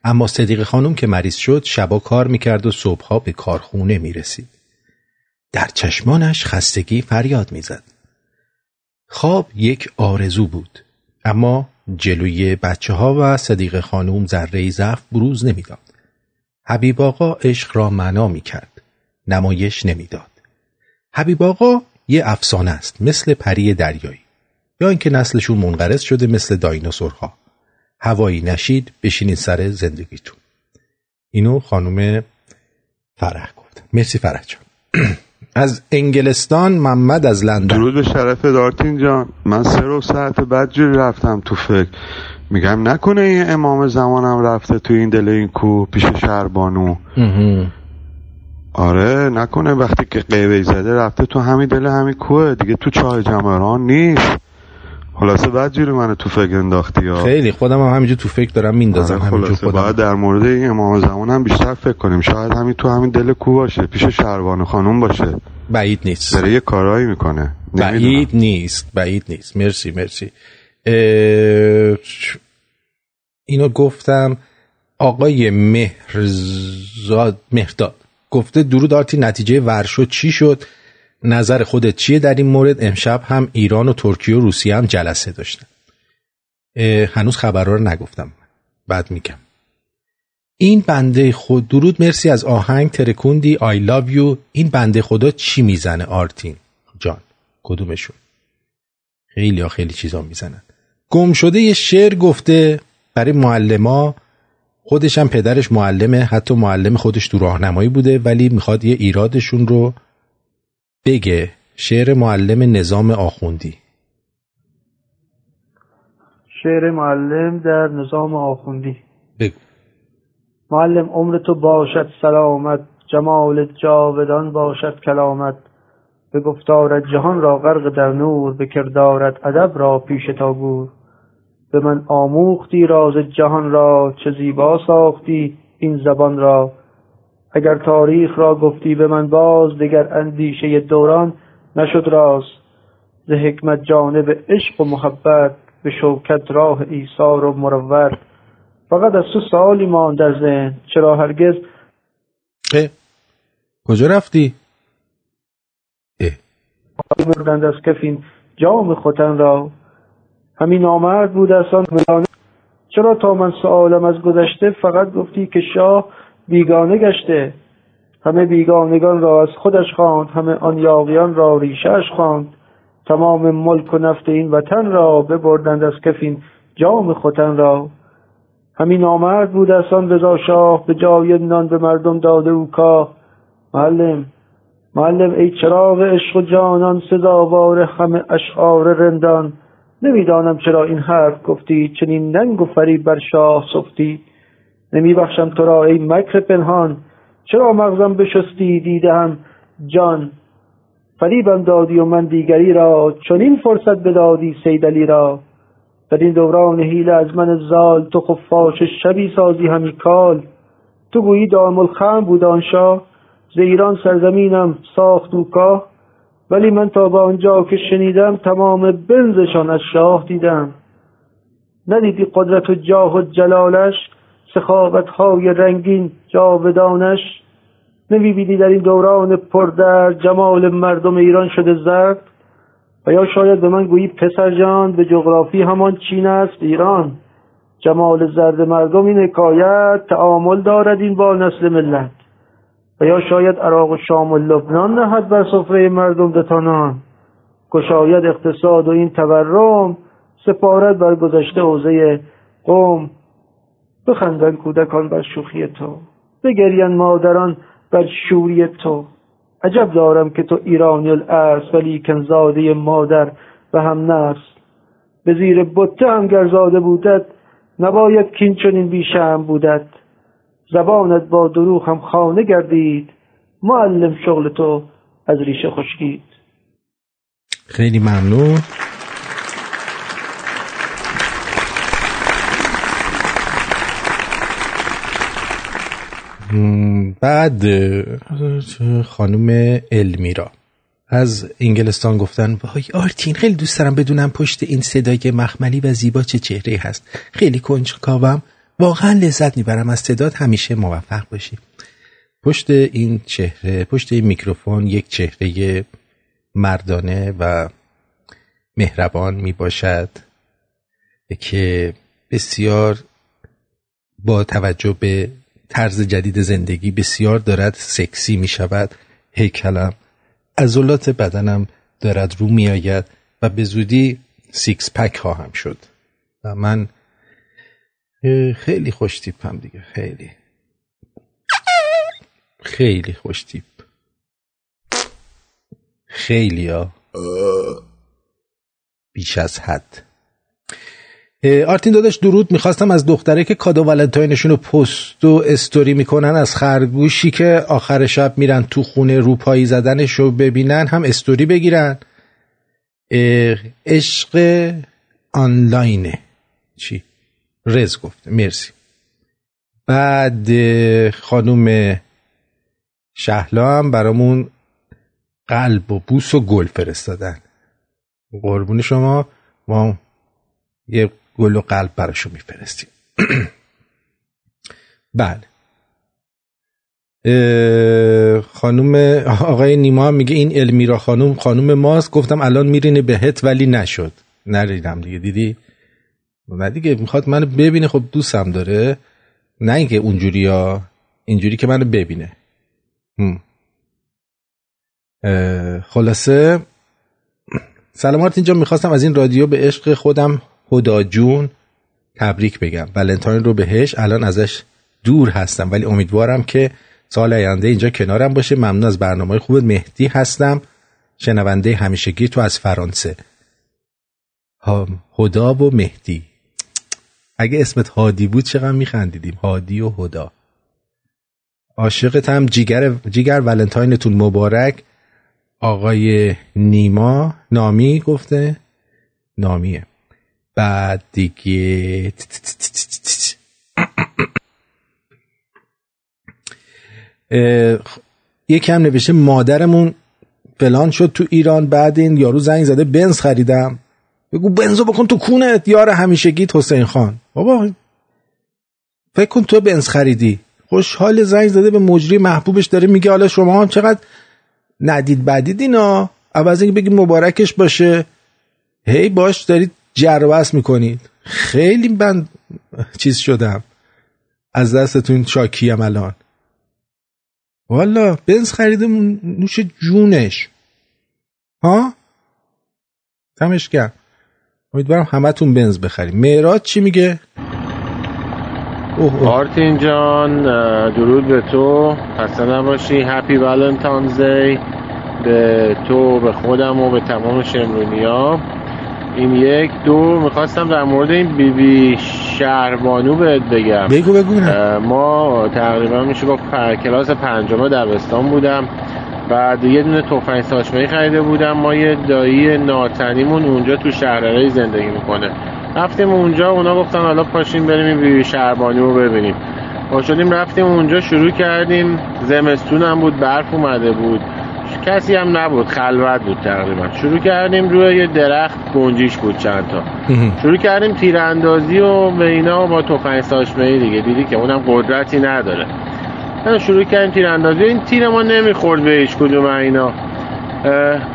اما صدیق خانم که مریض شد شبا کار می‌کرد و صبحها به کارخونه می‌رسید. در چشمانش خستگی فریاد می‌زد. خواب یک آرزو بود اما جلوی بچه ها و صدیق خانم ذره ضعف بروز نمی‌داد. حبیب آقا عشق را معنا می کرد نمایش نمی‌داد. حبیب آقا یه افسانه است مثل پری دریایی. یا اینکه نسلشون منقرض شده مثل دایناسورها. هوایی نشید بشینید سر زندگیتون. اینو خانم فرح گفت. مرسی فرح جان. از انگلستان محمد از لندن. درود به شرف دارتین جان. من سه رو ساعت بعد جوری رفتم تو فکر. میگم نکنه این امام زمانم رفته تو این دل این کو پیش شهربانو آره نکنه وقتی که قیبه زده رفته تو همین دل همین کوه. دیگه تو چاه جمران نیست. خلاصه بعد جوری منو تو فکر انداختی ها خیلی خودم هم همینجور تو فکر دارم میندازم آره همینجور خلاصه خودم. باید در مورد این امام زمان هم بیشتر فکر کنیم. شاید همین تو همین دل کو باشه پیش شهربانو خانوم باشه. بعید نیست. داره یه کارهایی می‌کنه. بعید نیست بعید نیست. مرسی مرسی. اه، اینو گفتم آقای مهرزاد مهرداد. گفته درود آرتی نتیجه ورشو چی شد؟ نظر خودت چیه در این مورد؟ امشب هم ایران و ترکیه و روسیه هم جلسه داشتن. هنوز خبرها رو نگفتم. بعد میگم. این بنده خود درود مرسی از آهنگ ترکوندی آی love یو این بنده خدا چی می‌زنه آرتین؟ جان کدومشون؟ خیلی ها خیلی چیزا می‌زنن. گم شده یه شعر گفته برای معلما خودش هم پدرش معلمه حتی معلم خودش تو راهنمایی بوده ولی می‌خواد یه ایرادشون رو بگه. شعر معلم نظام آخوندی. شعر معلم در نظام آخوندی. بگو. معلم عمر تو باشد سلامت جمال جاودان باشد کلامت. به گفتارت جهان را غرق در نور به کردارت ادب را پیش تا گور. به من آموختی راز جهان را چه زیبا ساختی این زبان را. اگر تاریخ را گفتی به من باز دگر اندیشه دوران نشد راز ز حکمت جانب عشق و محبت به شوکت راه ایثار و مروت. فقط از تو سوالی ماند در ذهن چرا هرگز؟ اه. کجا رفتی؟ بردند از کفین جام خوتن را. همین آمد بود ملانه چرا تا من سوالم از گذشته فقط گفتی که شاه بیگانه گشته؟ همه بیگانگان را از خودش خواند همه آن یاغیان را ریشهش خواند. تمام ملک و نفت این وطن را ببردند از کفین جام خوتن را. همین آمد بود از آن رضا شاه به جای نان به مردم داده او کاه. معلم معلم ای چراغ عشق و جانان سزاوار همه اشعار رندان. نمی‌دانم چرا این حرف گفتی چنین ننگ و فریب بر شاه صفتی نمیبخشم تو را ای مکر پنهان. چرا مغزم بشستی دیدم جان فریبم دادی و من دیگری را. چنین فرصت بدادی سیدلی را. در این دوران حیله از من زال تو خفاش شبی سازی همی کال. تو گویی دام الخم بود آن شاه. ز ایران سرزمینم ساخت و ولی من تا به آنجا که شنیدم تمام بنزشان از شاه دیدم. ندیدی قدرت و جاه و جلالش سخاوت های رنگین جاودانش؟ نمی‌بینی در این دوران پردر جمال مردم ایران شده زرد؟ و یا شاید به من گویی پسر جان به جغرافی همان چین است ایران. جمال زرد مردم این حکایت تعامل دارد این با نسل ملت. و یا شاید عراق و شام و لبنان نهد بر سفره مردم دتانان. گشاید اقتصاد و این تورم سپارت بر گذشته حوزه قوم. بخندن کودکان بر شوخی تو. بگرین مادران بر شوری تو. عجب دارم که تو ایرانی الاصل ولی زاده مادر و هم نسل به زیر بطه هم گرزاده بودت نباید کین چنین بیشم بودت. زبانت با دروغ هم خانه گردید. معلم شغل تو از ریشه خشکید. خیلی ممنون. بعد خانم المیرا. از انگلستان گفتن وای آرتین خیلی دوست دارم بدونم پشت این صدای مخملی و زیبا چه چهره هست. خیلی کنجکاوم. واقعا لذت می‌برم از صدات همیشه موفق باشی پشت این چهره پشت این میکروفون یک چهره مردانه و مهربان می باشد که بسیار با توجه به طرز جدید زندگی بسیار دارد سکسی می شود هیکلم. عضلات بدنم دارد رو می آید و به زودی six pack خواهم شد. و من خیلی خوش تیپم دیگه خیلی. خیلی خوش تیپ. خیلی ها. بیش از حد. آرتین داداش درود می‌خواستم از دختره که کادو ولنتاینشون رو پست و استوری می‌کنن از خرگوشی که آخر شب میرن تو خونه روپایی زدنش رو ببینن هم استوری بگیرن. عشق آنلاینه. چی؟ رز گفت. مرسی. بعد خانوم شهلا هم برامون قلب و بوس و گل فرستادن. قربون شما. ما یه گل و قلب براشون میفرستیم. بله. خانوم آقای نیما میگه این المیرا خانوم خانوم ماست. گفتم الان میرینه بهت ولی نشد. نریدم دیگه دیدی؟ نه دیگه می‌خواد منو ببینه. خب دوستم داره. نه اینکه اونجوری یا اینجوری که منو ببینه. خلاصه. سلامات اینجا می‌خواستم از این رادیو به عشق خودم هدا جون تبریک بگم. ولنتاین رو بهش الان ازش دور هستم. ولی امیدوارم که سال آینده اینجا کنارم باشه. ممنون از برنامه خوب مهدی هستم. شنونده همیشگی تو از فرانسه. هدا و مهدی. اگه اسمت هادی بود چقدر میخندیدیم؟ هادی و هدا. عاشقتم جیگر جیگر ولنتاینتون مبارک. آقای نیما نامی گفته. نامیه. بعد دیگه یکم نوشته مادرمون فلان شد تو ایران بعد این یارو زنگ زده بنز خریدم. بگو بنزو بکن تو کونت یار همیشگیت حسین خان. بابا فکر کن تو بنز خریدی. خوشحال زنگ زده به مجری محبوبش داره میگه حالا شما هم چقدر ندید بدید اینا؟ عوض اینکه بگی مبارکش باشه. هی باش دارید جروس می‌کنید. خیلی من چیز شدم. از دستتون شاکیم الان. والا بنز خریده نوش جونش. ها؟ دمش امیدوارم همتون بنز بخریم. مهراد چی میگه؟ آرتین جان درود به تو. خسته نباشی. هپی ولنتاینز دی به تو به خودم و به تمام شمرونیا. این یک دو می‌خواستم در مورد این بیبی بی شهربانو بهت بگم. بگو بگو. ما تقریبا میشه با کلاس پنجم دبستان بودم. بعد یه دونه تفنگ ساچمه خریده بودم. ما یه دایی ناتنیمون اونجا تو شهرهای زندگی می‌کنه. رفتیم اونجا اونا گفتن حالا پاشیم بریم بیبی شهربانو رو ببینیم. با شدیم رفتیم اونجا شروع کردیم. زمستون هم بود برف اومده بود. کسی هم نبود خلوت بود تقریبا. شروع کردیم روی یه درخت گنجیش بود چند تا. شروع کردیم تیراندازی و به اینا با تفنگ ساچمه دیگه. دیدی که اونم قدرتی نداره. شروع کردیم تیراندازی. این تیر ما نمی‌خورد به هیچ کدوم اینا.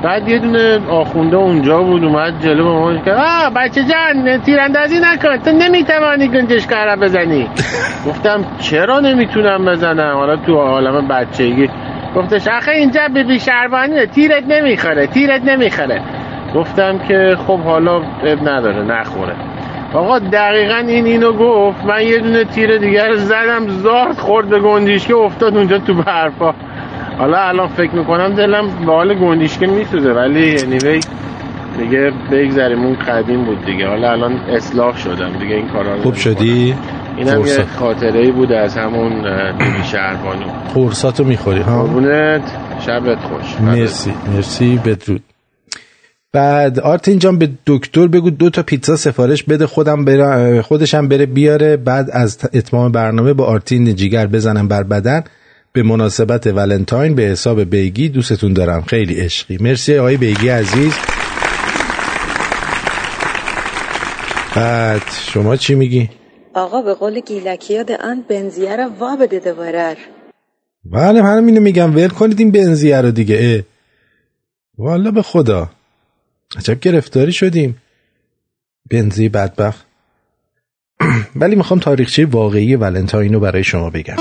بعد یه دونه آخونده اونجا بود اومد جلو به ما که آه بچه جان تیراندازی نکن تو نمی‌توانی گنجش کارا بزنی. گفتم چرا نمی‌تونم بزنم؟ حالا تو عالم بچگی. گفتش آخه اینجا بیبی شربانیه تیرت نمی‌خوره تیرت نمی‌خوره. گفتم که خب حالا اب نداره نخوره. آقا دقیقا این اینو گفت. من یه دونه تیر دیگر زدم زارت خورد به گندیشکه افتاد اونجا تو برفا. حالا الان فکر می‌کنم دلم به حال گندیشکه میسوزه ولی انیوی دیگه بگذاریم اون قدیم بود دیگه. حالا الان اصلاح شدم دیگه این کارا خوب شدی؟ اینم یه خاطره ای بوده از همون بیبی شهربانو قرصاتو می‌خوری ها؟ قربونت. شبت خوش. مرسی. مرسی. بدرود. بعد آرتین جان به دکتر بگو دو تا پیتزا سفارش بده خودم بره خودشم بره بیاره. بعد از اتمام برنامه با آرتین جیگر بزنم بر بدن. به مناسبت ولنتاین به حساب بیگی دوستتون دارم. خیلی عشقی. مرسی آقای بیگی عزیز. بعد شما چی میگی؟ آقا به قول گیلکیاد آن بنزیه رو وا بده دوباره. بله من اینو میگم. ول کنید این بنزیه رو دیگه. اه. والا به خدا. عجب گرفتاری شدیم. بنزی بدبخت. ولی می‌خوام تاریخچه واقعی ولنتاین رو برای شما بگم.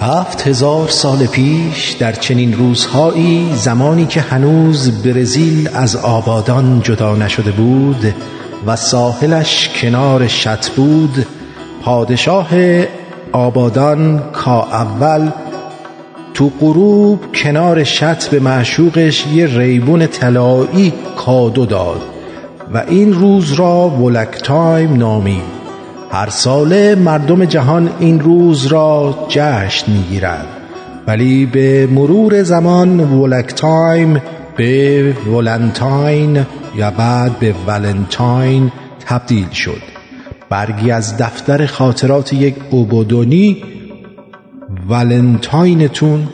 هفت هزار سال پیش در چنین روزهایی زمانی که هنوز برزیل از آبادان جدا نشده بود و ساحلش کنار شط بود پادشاه آبادان کا اول تو غروب کنار شط به معشوقش یه ریبون طلایی کادو داد و این روز را ولک تایم نامید. هر ساله مردم جهان این روز را جشن می‌گیرند. ولی به مرور زمان ولک time به ولنتاین یا بعد به ولنتاین تبدیل شد. برگی از دفتر خاطرات یک اوبودونی ولنتاینتون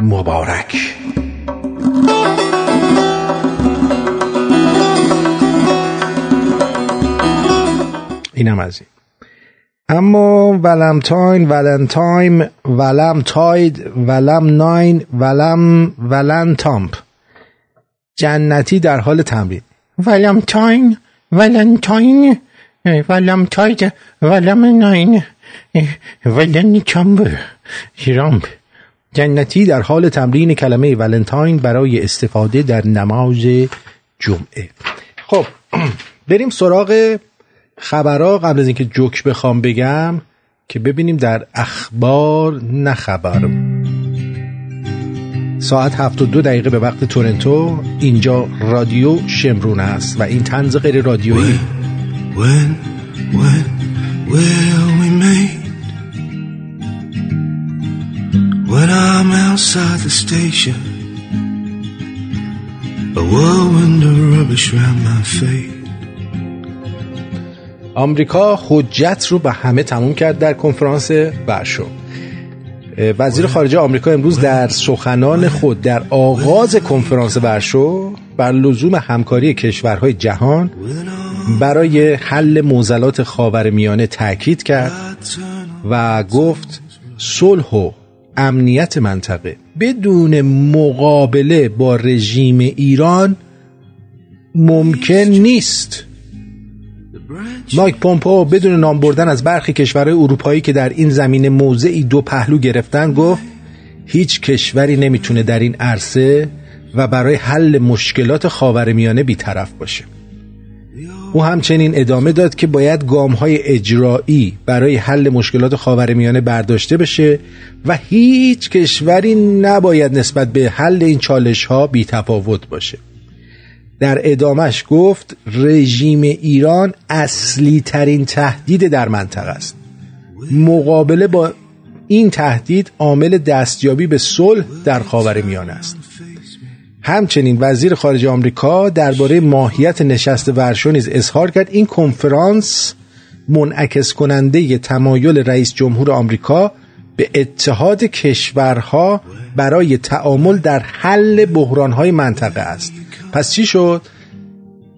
مبارک. اینم از این. اما ولمتاین ولنتایم ولم تاید ولم ناین ولم ولنتامپ. جنتی در حال تمرین. ولمتاین ولنتاین. ولم تاید ولم ناین ولن چامب شرامپ جنتی در حال تمرین کلمه ولنتاین برای استفاده در نماز جمعه. خب بریم سراغ خبرها. قبل از اینکه جوک بخوام بگم که ببینیم در اخبار نه خبر. ساعت هفت و دو دقیقه به وقت تورنتو. اینجا رادیو شمرون است و این تنز غیر رادیویی. When, when will we meet? When I'm outside the station, a whirlwind of rubbish round my feet. آمریکا حجت رو به همه تموم کرد در کنفرانس ورشو وزیر خارجه آمریکا امروز در سخنان خود در آغاز کنفرانس ورشو بر لزوم همکاری کشورهای جهان برای حل موزلات خاورمیانه تاکید کرد و گفت صلح و امنیت منطقه. بدون مقابله با رژیم ایران ممکن نیست. مایک پومپو بدون نام بردن از برخی کشورهای اروپایی که در این زمینه موضعی دو پهلو گرفتن گفت هیچ کشوری نمی‌تونه در این عرصه و برای حل مشکلات خاورمیانه بیطرف باشه. او همچنین ادامه داد که باید گام های اجرایی برای حل مشکلات خاورمیانه برداشته بشه و هیچ کشوری نباید نسبت به حل این چالش ها بی تفاوت باشه. در ادامش گفت رژیم ایران اصلی ترین تهدید در منطقه است. مقابله با این تهدید عامل دستیابی به صلح در خاورمیانه است. همچنین وزیر خارجه آمریکا درباره ماهیت نشست ورشو نیز اظهار کرد. این کنفرانس منعکس کننده تمایل رئیس جمهور آمریکا به اتحاد کشورها برای تعامل در حل بحرانهای منطقه است. پس چی شد؟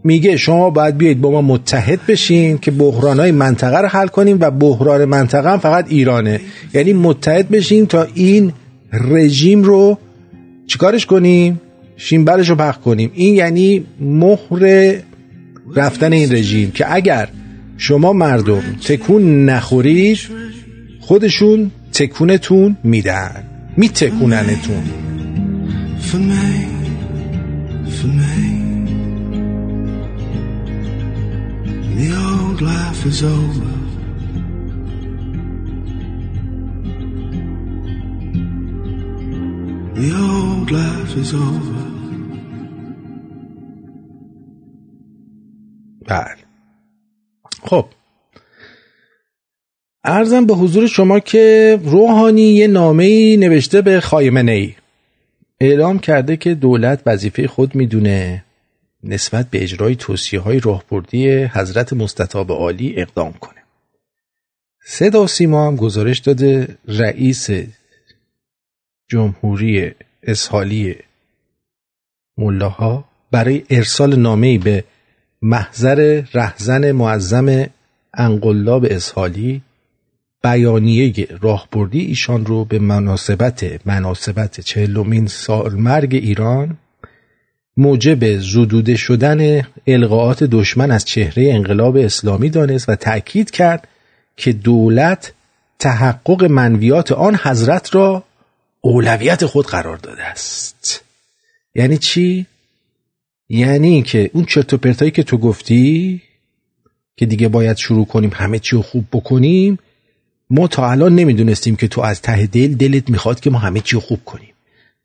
میگه شما باید بیایید با ما متحد بشین که بحرانهای منطقه رو حل کنیم و بحران منطقه هم فقط ایرانه. یعنی متحد بشین تا این رژیم رو چیکارش کنیم؟ شیمبرش رو پخ کنیم این یعنی مهر رفتن این رژیم که اگر شما مردم تکون نخورید خودشون تکونتون میدن میتکوننتون. The old. The old life is over. بله. خب. ارزم به حضور شما که روحانی یه نامه نوشته به خایمنه ای اعلام کرده که دولت وظیفه خود می‌دونه نسبت به اجرای توصیه های راهبردی حضرت مستطاب عالی اقدام کنه. صدا سیما هم گزارش داده رئیس جمهوری اسحالی ملاها برای ارسال نامه‌ای به محضر رهزن معظم انقلاب اسحالی بیانیه راهبردی ایشان رو به مناسبت مناسبت چهلمین سالمرگ ایران موجب زدوده شدن القاعات دشمن از چهره انقلاب اسلامی دانست و تأکید کرد که دولت تحقق منویات آن حضرت را اولویت خود قرار داده است یعنی چی؟ یعنی که اون چرت و پرتایی که تو گفتی که دیگه باید شروع کنیم همه چی رو خوب بکنیم ما تا الان نمی‌دونستیم که تو از ته دل دلت می‌خواد که ما همه چی رو خوب کنیم.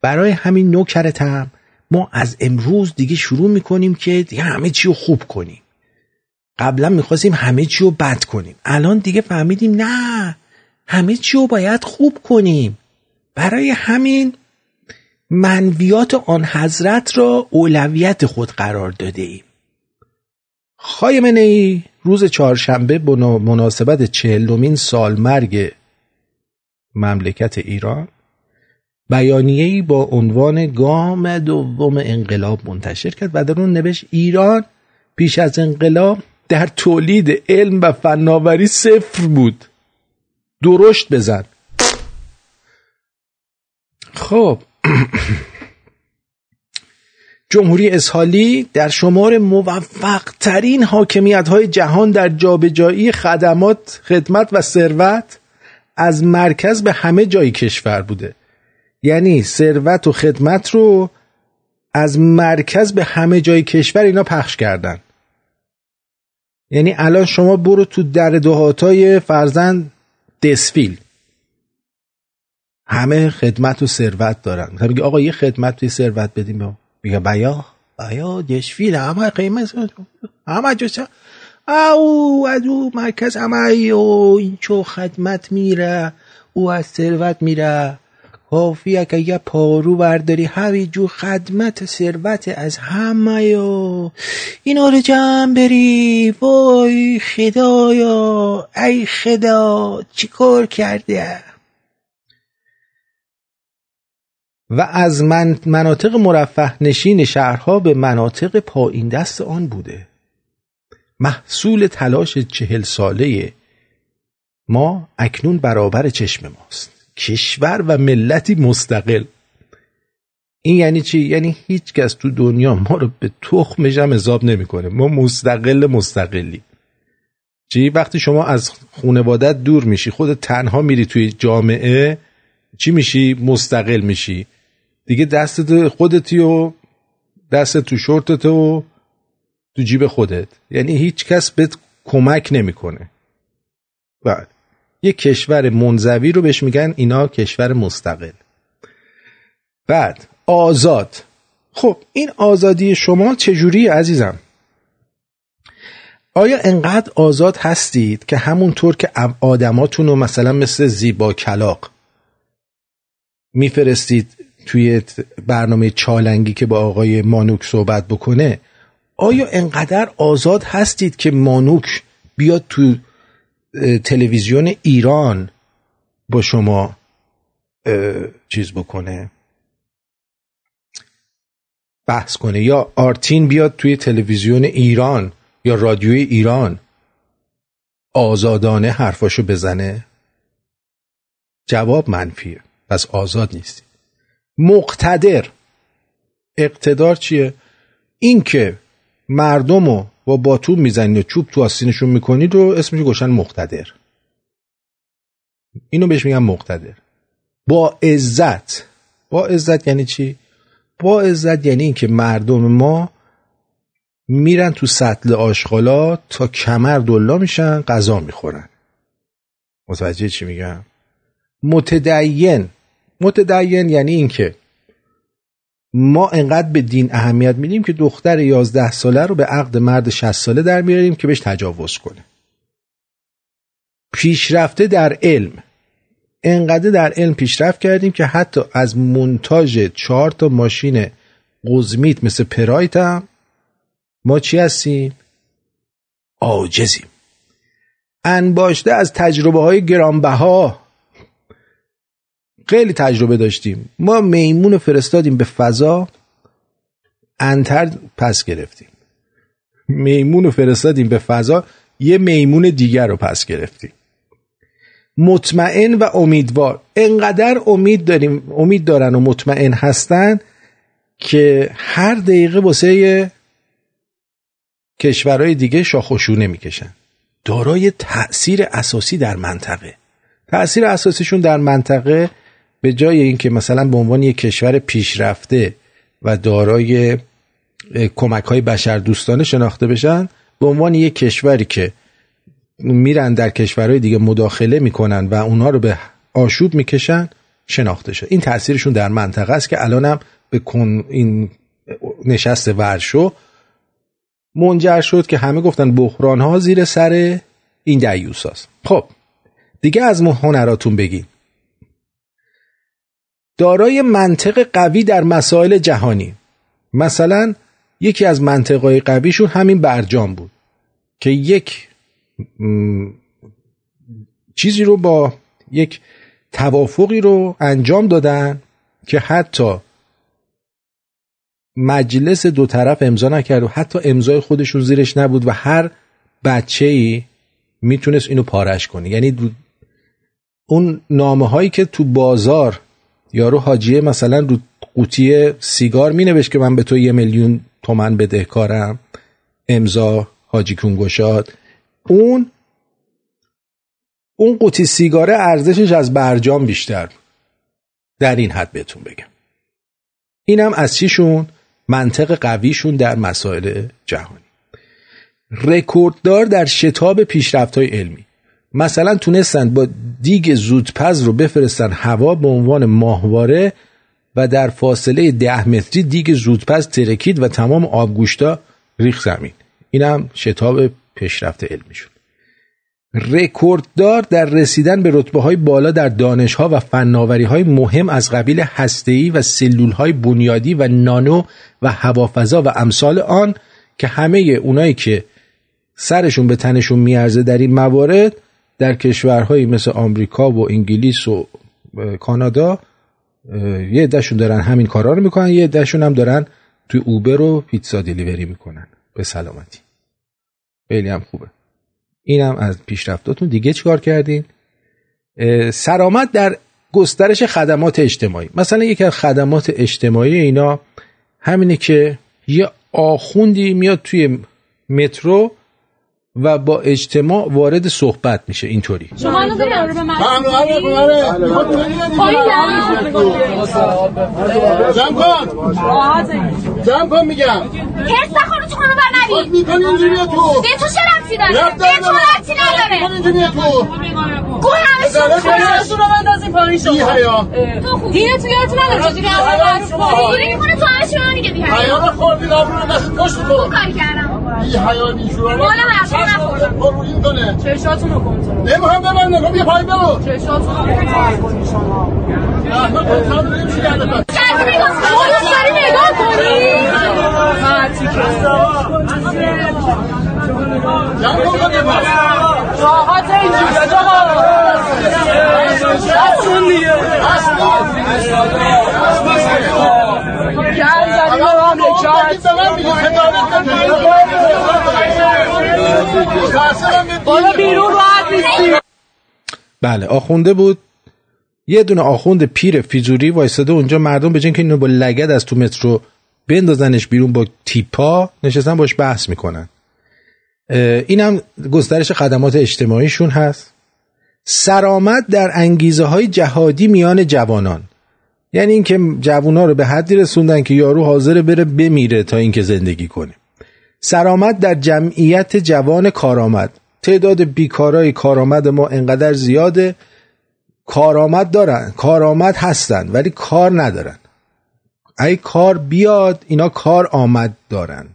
برای همین نوکرتم ما از امروز دیگه شروع می‌کنیم که دیگه همه چی رو خوب کنیم. قبلا می‌خواستیم همه چی رو بد کنیم. الان دیگه فهمیدیم نه همه چی رو باید خوب کنیم. برای همین منویات آن حضرت را اولویت خود قرار داده ایم. خایمنه ای روز چهارشنبه به مناسبت چهلمین سال مرگ مملکت ایران بیانیه‌ای با عنوان گام دوم انقلاب منتشر کرد و در اون نوشت ایران پیش از انقلاب در تولید علم و فناوری صفر بود. درشت بزن. خب جمهوری اسحالی در شمار موفق ترین حاکمیت های جهان در جابجایی خدمات خدمت و ثروت از مرکز به همه جای کشور بوده. یعنی ثروت و خدمت رو از مرکز به همه جای کشور اینا پخش کردن. یعنی الان شما برو تو در دهاتای فرزند دسفیل. همه خدمت و ثروت دارن. مثلا میگه آقا یه خدمت توی ثروت بدیم به میگه بیا. بیا دشفیل همه قیمت همه جا او از او مرکز همه او این چو خدمت میره. او از ثروت میره. کافیه که یه پارو برداری. همین جو خدمت ثروت از همه و اینا رو جمع بری. وای خدایا. ای خدا چی کار کرده؟ و از من مناطق مرفه نشین شهرها به مناطق پایین دست آن بوده. محصول تلاش چهل ساله ما اکنون برابر چشم ماست. کشور و ملتی مستقل. این یعنی چی؟ یعنی هیچ کس تو دنیا ما رو به تخمش هم حساب نمی‌کنه. ما مستقل مستقلی. چی؟ وقتی شما از خانوادت دور میشی خود تنها میری توی جامعه چی میشی؟ مستقل میشی. دیگه دستت خودتی و دست تو شورتت و تو جیب خودت. یعنی هیچ کس بهت کمک نمی‌کنه. بعد یه کشور منزوی رو بهش میگن اینا کشور مستقل. بعد آزاد. خب این آزادی شما چجوری عزیزم؟ آیا انقدر آزاد هستید که همونطور که آدماتون رو مثلا مثل زیبا کلاق میفرستید توی برنامه چالنگی که با آقای مانوک صحبت بکنه آیا انقدر آزاد هستید که مانوک بیاد تو تلویزیون ایران با شما چیز بکنه؟ بحث کنه. یا آرتین بیاد توی تلویزیون ایران یا رادیوی ایران آزادانه حرفاشو بزنه؟ جواب منفیه. پس آزاد نیستی مقتدر. اقتدار چیه؟ این که مردم رو با باتون می‌زنید و چوب تو آستینشون می‌کنید و اسمش گوشن مقتدر. اینو بهش میگن مقتدر. با عزت. با عزت یعنی چی؟ با عزت یعنی اینکه مردم ما میرن تو سطل آشغالا تا کمر دلا میشن غذا می‌خورن. متوجه چی میگم؟ متدین. متدین یعنی اینکه ما انقدر به دین اهمیت میدیم که دختر 11 ساله رو به عقد مرد 60 ساله در میاریم که بهش تجاوز کنه. پیشرفته در علم. انقدر در علم پیشرفت کردیم که حتی از منتاج چهار تا ماشین قزمیت مثل پرایت هم ما چی هستیم؟ آجزیم انباشته از تجربه های گرانبها. خیلی تجربه داشتیم. ما میمون فرستادیم به فضا انتر پس گرفتیم. میمون فرستادیم به فضا یه میمون دیگر رو پس گرفتیم. مطمئن و امیدوار. انقدر امید داریم امید دارن و مطمئن هستن که هر دقیقه واسه کشورهای دیگه شاخوشونه می‌کشن. دارای تأثیر اساسی در منطقه. تأثیر اساسیشون در منطقه به جای اینکه مثلا به عنوان یک کشور پیشرفته و دارای کمک های بشر دوستانه شناخته بشن به عنوان یک کشوری که میرن در کشورهای دیگه مداخله می‌کنن و اونها رو به آشوب می‌کشن شناخته شد این تاثیرشون در منطقه است که الانم به کن این نشست ورشو منجر شد که همه گفتن بحران ها زیر سر این دیوس هست. خب دیگه از هنراتون بگین دارای منطق قوی در مسائل جهانی. مثلا یکی از منطقهای قویشون همین برجام بود که یک چیزی رو با یک توافقی رو انجام دادن که حتی مجلس دو طرف امضا نکرد و حتی امضای خودشون زیرش نبود و هر بچه ای می‌تونست اینو پارش کنه. یعنی اون نامه هایی که تو بازار یارو حاجیه مثلا رو قوطی سیگار می که من به تو یه میلیون تومن بدهکارم. امضا حاجی کنگوشاد اون اون قوطی سیگاره ارزشش از برجام بیشتر در این حد بهتون بگم. اینم از چیشون؟ منطق قویشون در مسائل جهانی. رکورددار در شتاب پیشرفت های علمی. مثلا تونستن با دیگ زودپز رو بفرستن هوا به عنوان ماهواره و در فاصله ده متری دیگ زودپز ترکید و تمام آبگوشتا ریخ زمین. اینم شتاب پیشرفت علمی شد رکورددار در رسیدن به رتبه های بالا در دانش ها و فناوری های مهم از قبیل هسته‌ای و سلول های بنیادی و نانو و هوافضا و امثال آن که همه اونایی که سرشون به تنشون میارزه در این موارد در کشورهایی مثل آمریکا و انگلیس و کانادا یه عدهشون دارن همین کارا رو می‌کنن یه عدهشون هم دارن توی اوبر و پیتزا دیلیوری می‌کنن. به سلامتی. خیلی هم خوبه. اینم از پیشرفتاتون. دیگه چیکار کردین؟ سرامت در گسترش خدمات اجتماعی. مثلا یکی از خدمات اجتماعی اینا همینه که یه آخوندی میاد توی مترو و با اجتماع وارد صحبت میشه. اینطوری. شما الان داری رو به من جمع کن میگم. هرس نخورو تو خانو بر نبی می‌کنی اینجوری تو. به تو چه رفتی داره؟ به تو رفتی نداره. اینجوری تو. گوه همه خودشون رو بندازیم پایین شما. حیا. تو یادتون نداره چجوری می‌کنه تو همه شما دیگه بی حیا حیا رو خوردی لابرو دست پشت تو. کاری کردم؟ بی حیا کنه چشاتون رو کنترل نمی‌خوام ببنده خب یه پای برو چشاتون رو کنترل کنی شما احمد کنترل نمیشه یعنی بس راحت اینجوری جاها بسون دیگه گل زدیم مملکت بالا بیرون راحت بله آخونده بود. یه دونه آخوند پیر فیزوری وایستاده اونجا. مردم به که اینو با لگد از تو مترو بندازنش بیرون با تیپا نشستن باش بحث می‌کنن. اینم گسترش خدمات اجتماعیشون هست. سرآمد در انگیزه های جهادی میان جوانان. یعنی اینکه جوونا رو به حدی رسوندن که یارو حاضر بره بمیره تا اینکه زندگی کنه. سرآمد در جمعیت جوان کارآمد. تعداد بیکارای کارآمد ما انقدر زیاده. کارآمد دارن کارآمد هستن ولی کار ندارن. ای کار بیاد اینا کار آمد دارن.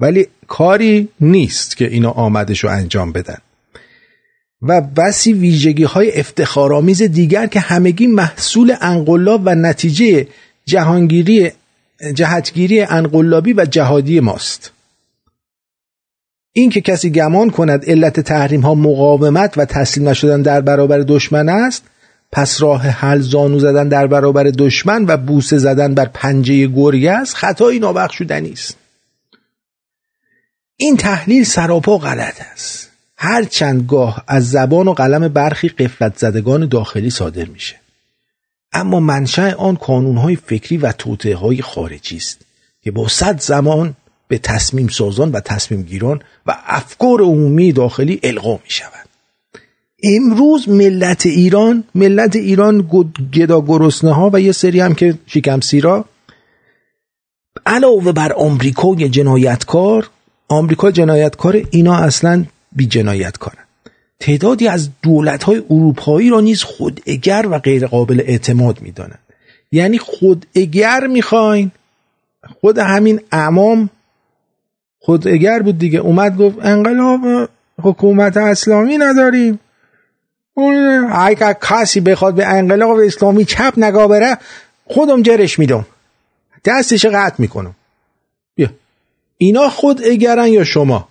ولی کاری نیست که اینا آمدش رو انجام بدن. و بسی ویژگی های افتخارآمیز دیگر که همگی محصول انقلاب و نتیجه جهانگیری جهتگیری انقلابی و جهادی ماست. این که کسی گمان کند علت تحریم ها مقاومت و تسلیم نشدن در برابر دشمن است پس راه حل زانو زدن در برابر دشمن و بوسه زدن بر پنجه گرگه است خطایی نابخشودنی است. این تحلیل سراپا غلط است. هر چند گاه از زبان و قلم برخی قفلت زدگان داخلی صادر میشه. اما منشأ آن کانونهای فکری و توطئه های خارجی است که با صد زمان به تصمیم سازان و تصمیم گیران و افکار عمومی داخلی القا می شود امروز ملت ایران ملت ایران گدا گرسنه ها و یه سری هم که شکم سیرا علاوه بر آمریکای جنایتکار آمریکا جنایتکار اینا اصلا بی جنایت کارن تعدادی از دولت های اروپایی را نیز خوداگر و غیر قابل اعتماد می‌دانند. یعنی خوداگر می‌خواین خود همین امام خوداگر بود دیگه. اومد گفت انقلاب حکومت اسلامی نداریم. اون اگر کسی بخواد به انقلاب اسلامی چپ نگاه بره خودم جرش میدم. دستش قطع می‌کنم. بیا. اینا خود اگرن یا شما.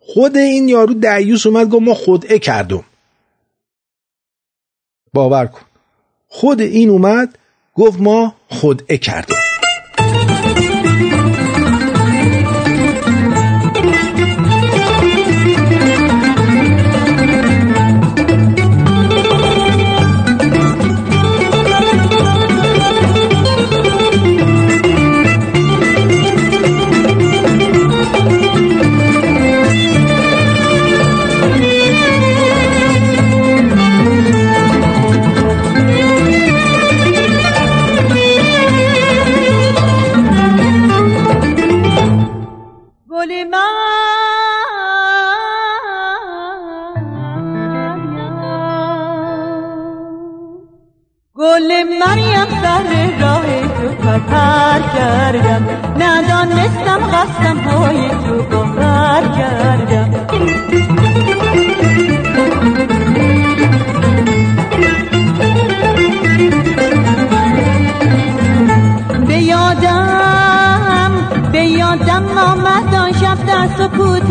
خود این یارو دیوس اومد گفت ما خودعه کردم. باور کن. خود این اومد گفت ما خودعه کردم. گل مریم سر راه تو پرپر کردم. ندانستم قصدم های تو گوهر کردم. به یادم به یادم آمد آن شب در سکوت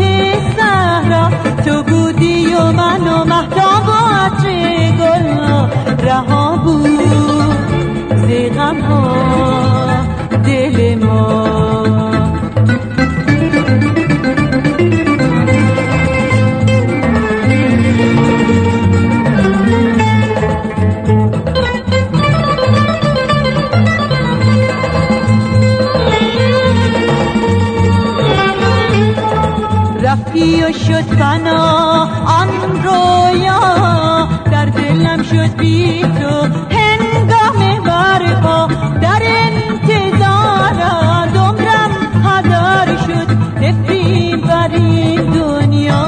صحرا. تو بودی و من و مهتاب و عطر گل رها بود زیغم ها دل ما. رفتی و شد فنا آن رویا. دلم شد بی تو هنگام برپا در انتظار دمرم هدار شد نفرین بر این دنیا.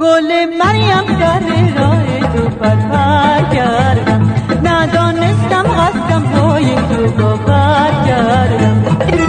گل مریم در راه تو پرپر کردم. ندانستم قصدم های تو باور کردم.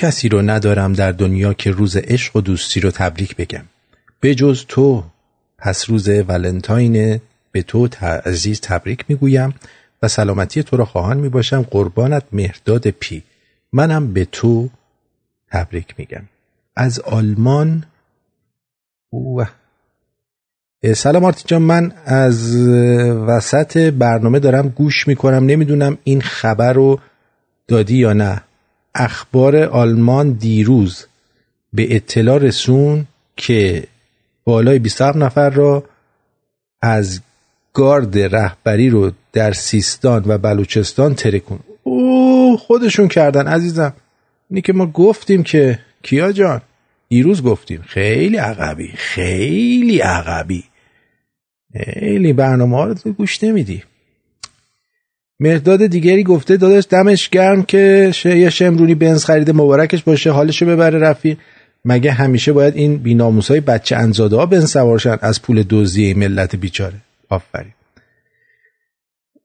کسی رو ندارم در دنیا که روز عشق و دوستی رو تبریک بگم. به جز تو پس روز ولنتاین به تو عزیز تبریک می‌گویم و سلامتی تو را خواهان می‌باشم. قربانت مهرداد پی. منم به تو تبریک میگم. از آلمان اوه. سلام آرتین جان من از وسط برنامه دارم گوش می‌کنم. نمی‌دونم این خبر رو دادی یا نه. اخبار آلمان دیروز به اطلاع رسون که بالای 27 نفر را از گارد رهبری رو در سیستان و بلوچستان ترکون. او خودشون کردن عزیزم. اینی که ما گفتیم که کیا جان؟ دیروز گفتیم. خیلی عقبی خیلی عقبی. خیلی برنامه ها رو گوش نمیدی. مرداد دیگری گفته داداش دمش گرم که یه شمرونی بنز خریده مبارکش باشه حالشو ببره رفیق. مگه همیشه باید این بیناموسای بچه انزاده ها بنز سوارشن از پول این ملت بیچاره؟ آفرین.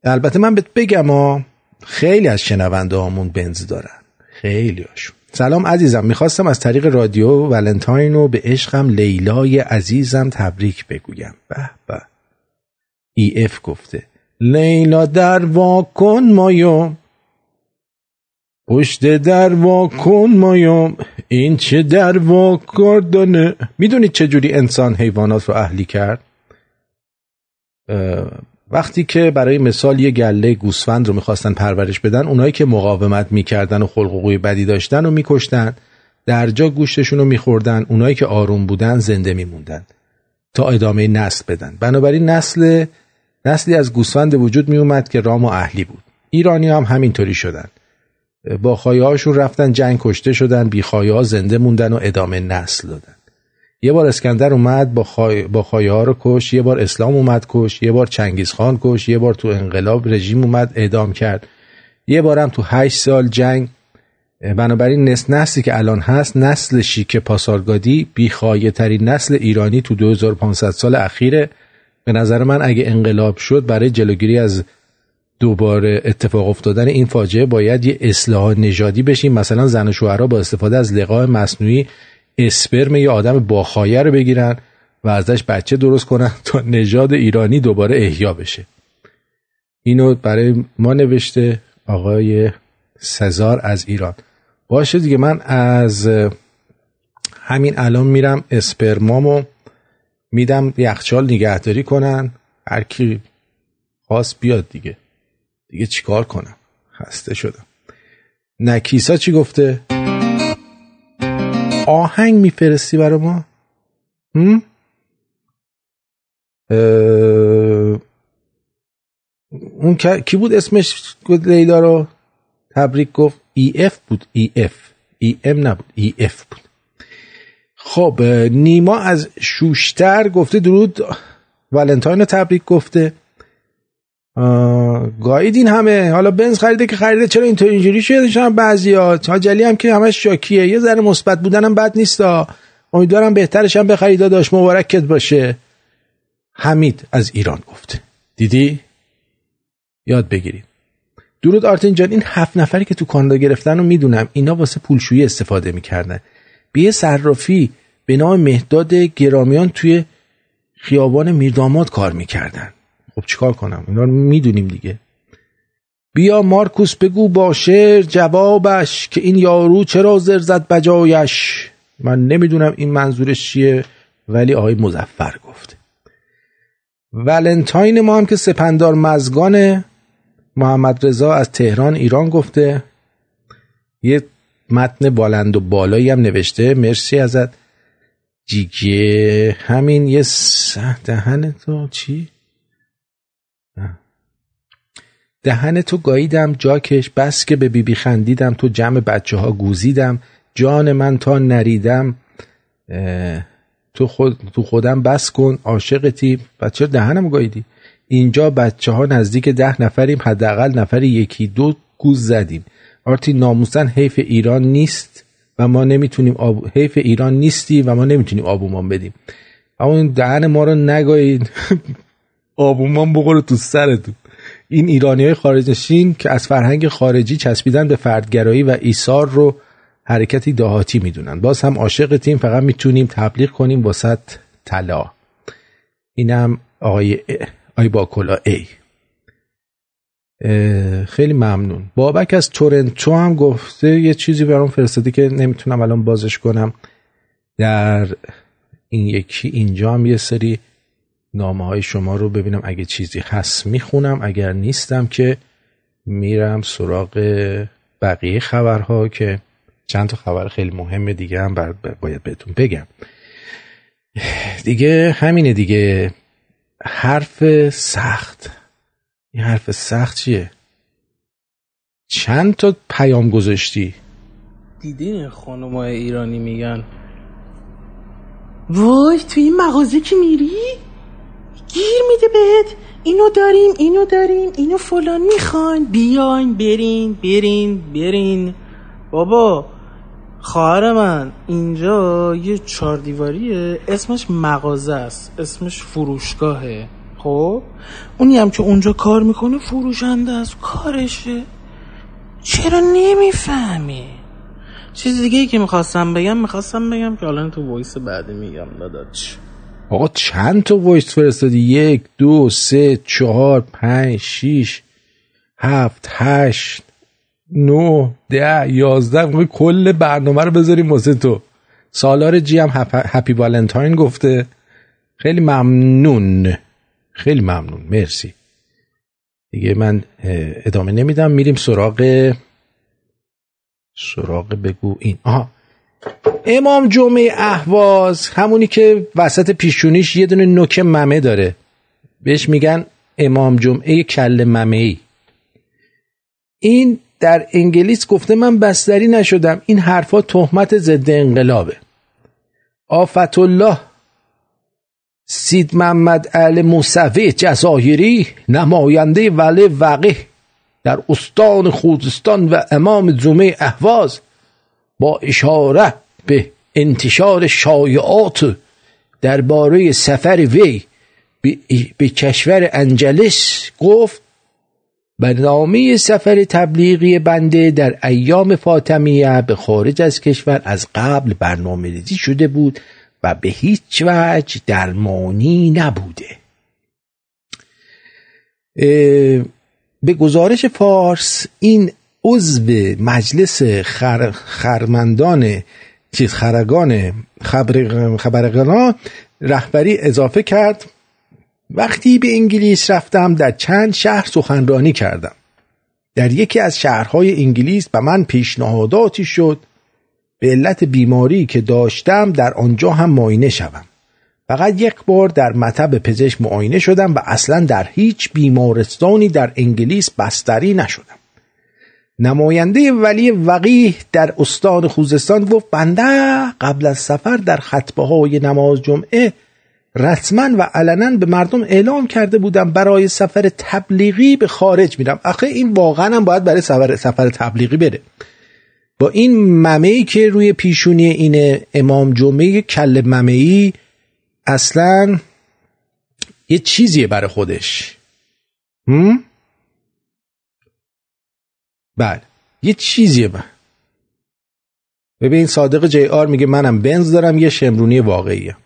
البته من بهت بگم ها خیلی از شنونده هامون بنز دارن. خیلی هاشون. سلام عزیزم می‌خواستم از طریق رادیو ولنتاین رو به عشقم لیلای عزیزم تبریک بگویم. به به. ای اف گفته لیلا در واکن مایم پشت در واکن مایم این چه در واکردنه. می‌دونید چجوری انسان حیوانات رو اهلی کرد؟ وقتی که برای مثال یه گله گوسفند رو می‌خواستن پرورش بدن اونایی که مقاومت می‌کردن و خلق بدی داشتن و میکشتن. در جا گوشتشون رو میخوردن. اونایی که آروم بودن زنده میموندن تا ادامه نسل بدن. بنابراین نسل نسلی از گوسفند وجود میومد که رام و اهلی بود. ایرانی هم همینطوری شدن. با خواهی هاشون رفتن جنگ کشته شدن بی خواهی ها زنده موندن و ادامه نسل دادن. یه بار اسکندر اومد با خواهی, با ها رو کش یه بار اسلام اومد کش یه بار چنگیز خان کش یه بار تو انقلاب رژیم اومد اعدام کرد. یه بارم تو هشت سال جنگ. بنابراین نسل نسلی که الان هست نسل شیک پاسارگادی بیخواهی ترین نسل ایرانی تو 2500 سال اخیره. به نظر من اگه انقلاب شد برای جلوگیری از دوباره اتفاق افتادن این فاجعه باید یه اصلاح نژادی بشیم. مثلا زن و شوهرها با استفاده از لقاح مصنوعی اسپرم یه آدم باخایه رو بگیرن و ازش بچه درست کنن تا نژاد ایرانی دوباره احیا بشه. اینو برای ما نوشته آقای سزار از ایران. باشه دیگه من از همین الان میرم اسپرمامو. میدم یخچال نگهداری کنن. هر کی خواست بیاد دیگه. دیگه چیکار کنم؟ خسته شدم. نکیسا چی گفته؟ آهنگ میفرستی برا ما؟ هم؟ اه... اون کی بود اسمش؟ لیلا رو تبریک گفت. ای اف بود. ای اف ای ام نبود. ای اف بود. خب نیما از شوشتر گفته درود ولنتاین رو تبریک گفته. گایدین همه. حالا بنز خریده که خریده چرا اینطور اینجوری شده؟ شدن بعضیا. تاجلی هم که همش شاکیه. یه ذره مثبت بودنم بد نیستا. امیدوارم بهترش هم بخرید داداش. مبارکت باشه. حمید از ایران گفته. دیدی؟ یاد بگیرید. درود آرتین جان این هفت نفری که تو کانادا گرفتن رو می‌دونم. اینا واسه پولشویی استفاده می‌کردن. به یه صرافی به نام مهداد گرامیان توی خیابان میرداماد کار می‌کردن. خب چیکار کنم؟ اینا رو می‌دونیم دیگه. بیا مارکوس بگو با شعر جوابش که این یارو چرا زر زد بجایش. من نمی‌دونم این منظورش چیه ولی آقای مزفر گفته. ولنتاین ما هم که سپندار مزگان محمد رضا از تهران ایران گفته. یه متن بالند و بالایی هم نوشته. مرسی ازت. جیگه همین یه دهن تو چی؟ دهن تو گاییدم. جاکش بس که به بیبی بی خندیدم. تو جمع بچه ها گوزیدم. جان من تا نریدم. تو, خود تو خودم بس کن. عاشقتی. بچه دهنم گاییدی. اینجا بچه ها نزدیک ده نفریم. حداقل نفری یکی دو گوز زدیم. آرتی ناموسن حیف ایران نیست و ما نمی‌تونیم آب... حیف ایران نیستی و ما نمی‌تونیم آبومان بدیم. اما این دهن ما رو نگایید. آبومان بخوره تو سرتون. این ایرانی های خارج نشین که از فرهنگ خارجی چسبیدن به فردگرایی و ایثار رو حرکتی دهاتی می‌دونن. باز هم عاشق تیم فقط می‌تونیم تبلیغ کنیم واسط طلا. اینم آقای آی با کلا ای. خیلی ممنون. بابک از تورنتو هم گفته یه چیزی برام فرستاده که نمی‌تونم الان بازش کنم. در این یکی اینجا هم یه سری نامه های شما رو ببینم. اگه چیزی هست می‌خونم اگر نیستم که میرم سراغ بقیه خبرها که چند تا خبر خیلی مهم دیگه هم باید بهتون بگم. دیگه همینه دیگه. حرف سخت. این حرف سخت چیه؟ چند تا پیام گذاشتی؟ دیدین خانمای ایرانی میگن وای تو این مغازه که میری؟ گیر میده بهت. اینو داریم اینو داریم اینو فلان می‌خواین. بیاین برین برین برین. بابا خواهر من اینجا یه چهار دیواریه. اسمش مغازه است اسمش فروشگاهه. خب؟ اونی هم که اونجا کار می‌کنه فروشنده است. کارشه. چرا نمی‌فهمی؟ چیز دیگه ای که می‌خواستم بگم می‌خواستم بگم که حالا تو وایس بعدی میگم داداش. آقا چند تا voice فرستادی؟ یک دو سه چهار پنج شیش هفت هشت نو ده یازده. می‌خوای کل برنامه رو بذاریم واسه تو. سالار جی هم hap- happy Valentine گفته. خیلی ممنون. خیلی ممنون مرسی. دیگه من ادامه نمیدم میریم سراغ سراغ بگو این. آها. امام جمعه اهواز همونی که وسط پیشونیش یه دونه نوک ممه داره. بهش میگن امام جمعه کل ممه ای این در انگلیس گفته من بستری نشدم این حرفا تهمت ضد انقلابه. آفت الله سید محمد ال موسوی جزایری نماینده ولی وقیه در استان خوزستان و امام جمعه اهواز با اشاره به انتشار شایعات درباره سفر وی به, کشور انجلس گفت برنامه سفر تبلیغی بنده در ایام فاطمیه به خارج از کشور از قبل برنامه ریزی شده بود و به هیچ وجه درمانی نبوده. به گزارش فارس این عضو مجلس خر... خرمندان چیز خرگان خبر... خبرگان رهبری اضافه کرد وقتی به انگلیس رفتم در چند شهر سخنرانی کردم. در یکی از شهرهای انگلیس به من پیشنهاداتی شد به علت بیماری که داشتم در آنجا هم معاینه شوم. فقط یک بار در مطب پزشک معاینه شدم و اصلا در هیچ بیمارستانی در انگلیس بستری نشدم. نماینده ولی وقیه در استان خوزستان گفت بنده قبل از سفر در خطبه های نماز جمعه رسما و علنا به مردم اعلام کرده بودم برای سفر تبلیغی به خارج میرم. آخه این واقعا هم باید برای سفر, سفر تبلیغی بره. با این ممه که روی پیشونی این امام جمعه کل ممه ای اصلا یه چیزیه برای خودش؟ بله یه چیزیه من. ببین صادق جی آر میگه منم بنز دارم یه شمرونی واقعیه.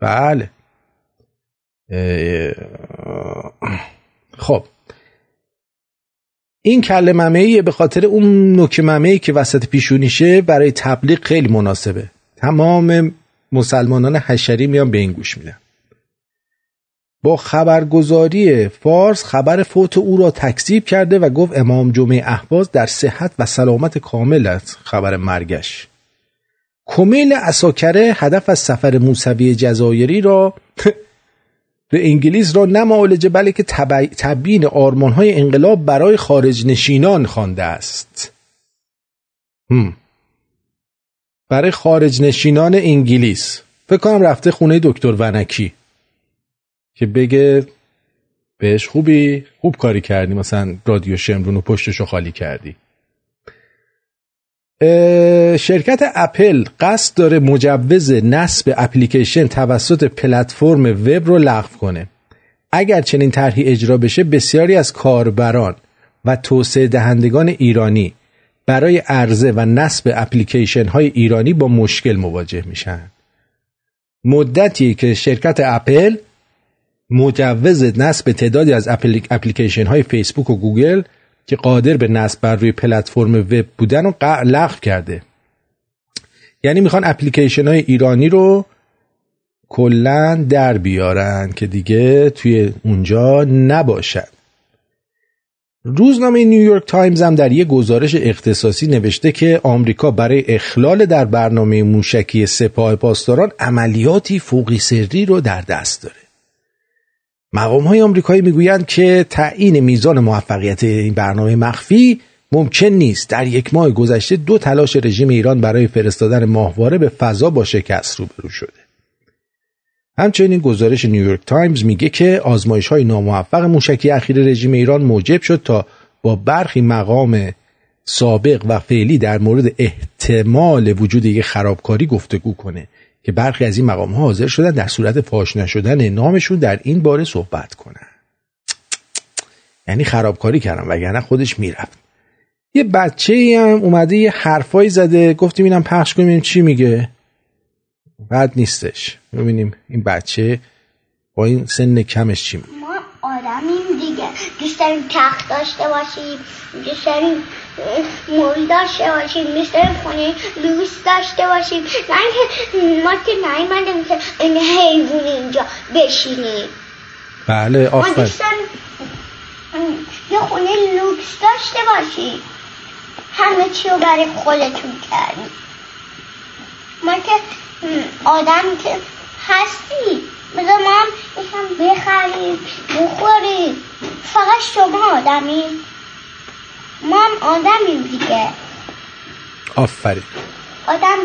بله. خب. این کله ممه به خاطر اون نوک ممه که وسط پیشونیشه برای تبلیغ خیلی مناسبه. تمام مسلمانان حشری میان به این گوش میدن. با خبرگزاری فارس خبر فوت او را تکذیب کرده و گفت امام جمعه احواز در صحت و سلامت کامل است خبر مرگش. کمیل اساکره هدف از سفر موسوی جزایری را به انگلیس را نه معالجه بلکه تبیین آرمان های انقلاب برای خارج نشینان خوانده است. هم. برای خارج نشینان انگلیس. فکر کنم رفته خونه دکتر ونکی. که بگه بهش خوبی خوب کاری کردی. مثلا رادیو شمرون و پشتشو خالی کردی. شرکت اپل قصد داره مجوز نصب اپلیکیشن توسط پلتفرم وب رو لغو کنه. اگر چنین طرحی اجرا بشه بسیاری از کاربران و توسعه دهندگان ایرانی برای عرضه و نصب اپلیکیشن های ایرانی با مشکل مواجه میشن. مدتی که شرکت اپل مجوز نصب تعدادی از اپلیک- اپلیکیشن های فیسبوک و گوگل که قادر به نصب بر روی پلتفرم وب بودن رو لغو کرده. یعنی می‌خوان اپلیکیشن های ایرانی رو کلا در بیارن که دیگه توی اونجا نباشن. روزنامه نیویورک تایمز هم در یک گزارش اختصاصی نوشته که آمریکا برای اخلال در برنامه موشکی سپاه پاسداران عملیاتی فوق سری رو در دست داره. مقام های آمریکایی می‌گویند که تعیین میزان موفقیت این برنامه مخفی ممکن نیست. در یک ماه گذشته دو تلاش رژیم ایران برای فرستادن ماهواره به فضا با شکست روبرو شده. همچنین گزارش نیویورک تایمز میگه که آزمایش های ناموفق موشکی اخیر رژیم ایران موجب شد تا با برخی مقام سابق و فعلی در مورد احتمال وجود یک خرابکاری گفتگو کنه. که برخی از این مقام ها حاضر شدن در صورت فاش نشدن نامشون در این باره صحبت کنن. یعنی خرابکاری کردن وگرنه خودش می‌رفت. یه بچه ای هم اومده یه حرفایی زده گفتیم اینم پخش کنیم چی میگه. بد نیستش. ببینیم این بچه با این سن کمش چی میگه. ما آدمیم دیگه. دوست داریم تخت داشته باشیم. دوست داریم مول داشته باشیم داریم خونه لوس داشته باشیم. نه اینکه ما که نیومدیم که این حیوان اینجا بشینیم. بله آفر. یه خونه لوکس داشته باشیم. همه چی رو برای خودتون کردیم. ما که آدم که هستی بذار ما هم بخریم بخوریم. فقط شما آدمی. ما هم آدمیم دیگه. آفرین. آدم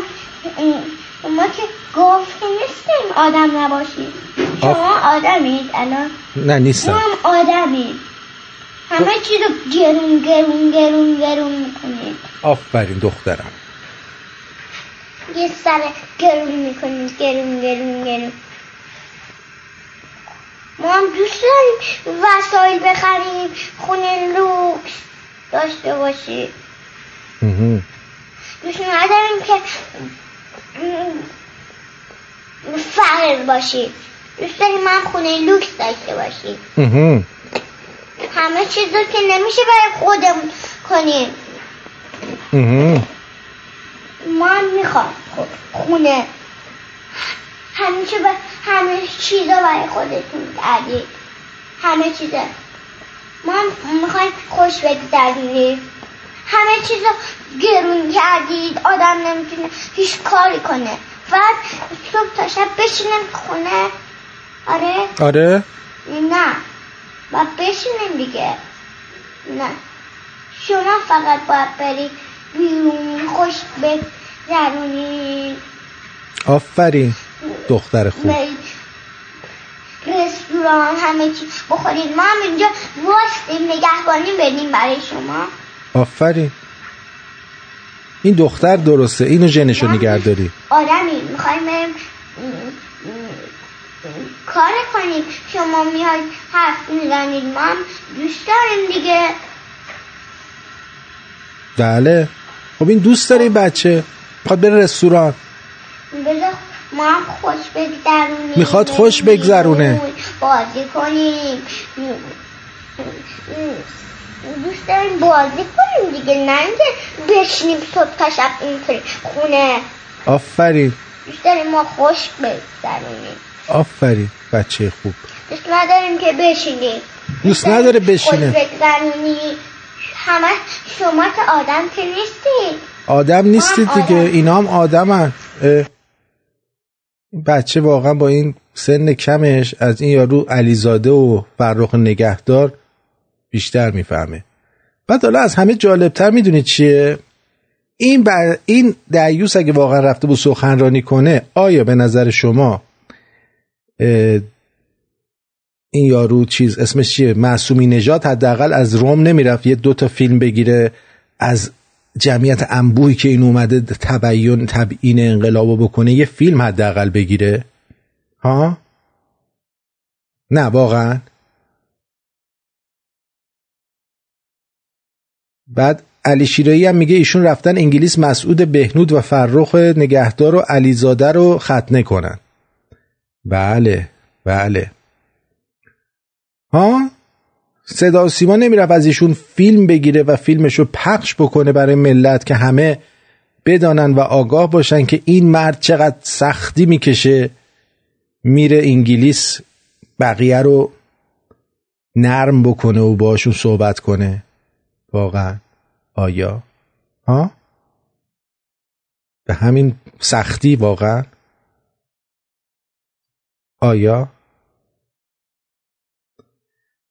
ما که گفته نیستیم آدم نباشیم. شما آدمید الان. نه ما نیستم هم آدمیم. همه چی رو گرون گرون گرون گرون می‌کنید. آفرین دخترم. یه سر گرون می‌کنید گرون گرون گرون. ما هم دوست داریم وسایل بخریم خونه لوکس. داشته باشیم ما هم. دوست نداریم که فقیر باشیم دوست داریم هم خونه لوکس داشته باشیم ما هم. همه چیز رو که نمیشه برای خودمون کنیم. ما هم می‌خوام خونه همیشه به همه چیزا برای خودتون کردید همه چیزا ما می‌خوایم خوش بگذرونیم همه چیزا گرون کردید آدم نمی‌تونه هیچ کاری کنه. فقط صبح تا شب بشینیم خونه. آره؟ آره. نه. و بشینیم دیگه. نه. شما فقط باید برید بیرون خوش بگذرونید آفرین. دختر خوب. رستوران همه چی بخورید ما هم اینجا واسطیم نگهبانی بدیم برای شما. آفرین. این دختر درسته اینو ژنشو نگهداری. آدمی می‌خوایم بریم کار کنیم. شما میاید حرف می‌زنید ما هم دوست داریم دیگه. بله. خب این دوست داره این بچه. می‌خواد بره رستوران. بذار ما هم خوش بگذرونیم. می‌خواد خوش بگذرونه. بازی کنیم. دوست داریم بازی کنیم دیگه. نه اینکه بشینیم صبح تا شب اینطوری خونه. آفرین. دوست داریم ما خوش بگذرونیم. آفرین. بچه خوب. دوست نداریم که بشینیم. دوست نداره خوش بشینه. بگذرونی. همه شما که آدم که نیستید. آدم نیستید دیگه. آدم. اینا هم آدمن. اه. این بچه واقعا با این سن کمش از این یارو علیزاده و فرخ نگهدار بیشتر می‌فهمه. بعد حالا از همه جالبتر می‌دونید چیه؟ این بر این دعیوس اگه واقعا رفته بود سخنرانی کنه آیا به نظر شما این یارو چیز اسمش چیه؟ معصومی نژاد حداقل از روم نمی‌رفت یه دو تا فیلم بگیره از جمعیت انبوهی که این اومده تبیین تبیین انقلاب بکنه یه فیلم حداقل بگیره؟ ها؟ نه واقعا. بعد علی شیرایی هم میگه ایشون رفتن انگلیس مسعود بهنود و فرخ نگهدار و علیزاده رو ختنه کنن. بله بله. ها؟ صدا و سیما نمی‌رفت از ایشون فیلم بگیره و فیلمش رو پخش بکنه برای ملت که همه بدانن و آگاه باشن که این مرد چقدر سختی می‌کشه. میره انگلیس بقیه رو نرم بکنه و باشون صحبت کنه. واقعا. آیا؟ ها؟ به همین سختی واقعا. آیا؟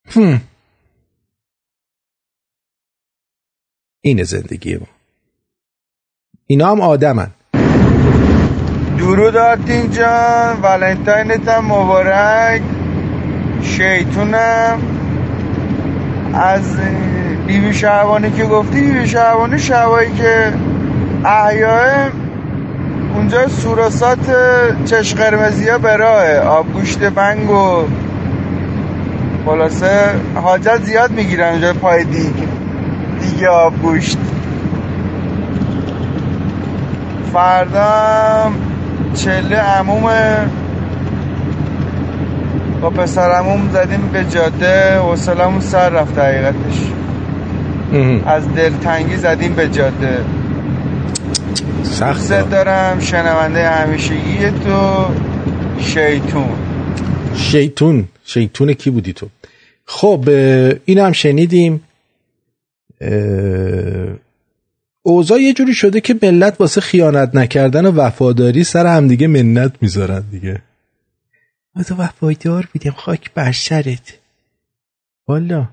هم. اینه زندگی ما. اینا هم آدمن. درود آتین جان ولنتاینت هم مبارک. شیطونم. از بیبی شعبانی که گفتی بیبی شعبانی شبایی که احیاه اونجا سوراسات چش قرمزی ها به راهه. آبگوشت بنگ و خلاصه حاجت زیاد می‌گیرن اونجا پای دیگ. دیگه آبگوشت فردا چله عمومه. با پسر عموم زدیم به جاده حوصلمون سر رفت حقیقتش. از دلتنگی زدیم به جاده. سخت. دارم شنونده همیشگی تو شیطون. شیطون. شیطون کی بودی تو؟ خب این هم شنیدیم. اوضاع یه جوری شده که ملت واسه خیانت نکردن و وفاداری سر همدیگه منت می‌ذارن دیگه. ما تو وفادار بودیم خاک بر سرت. والا.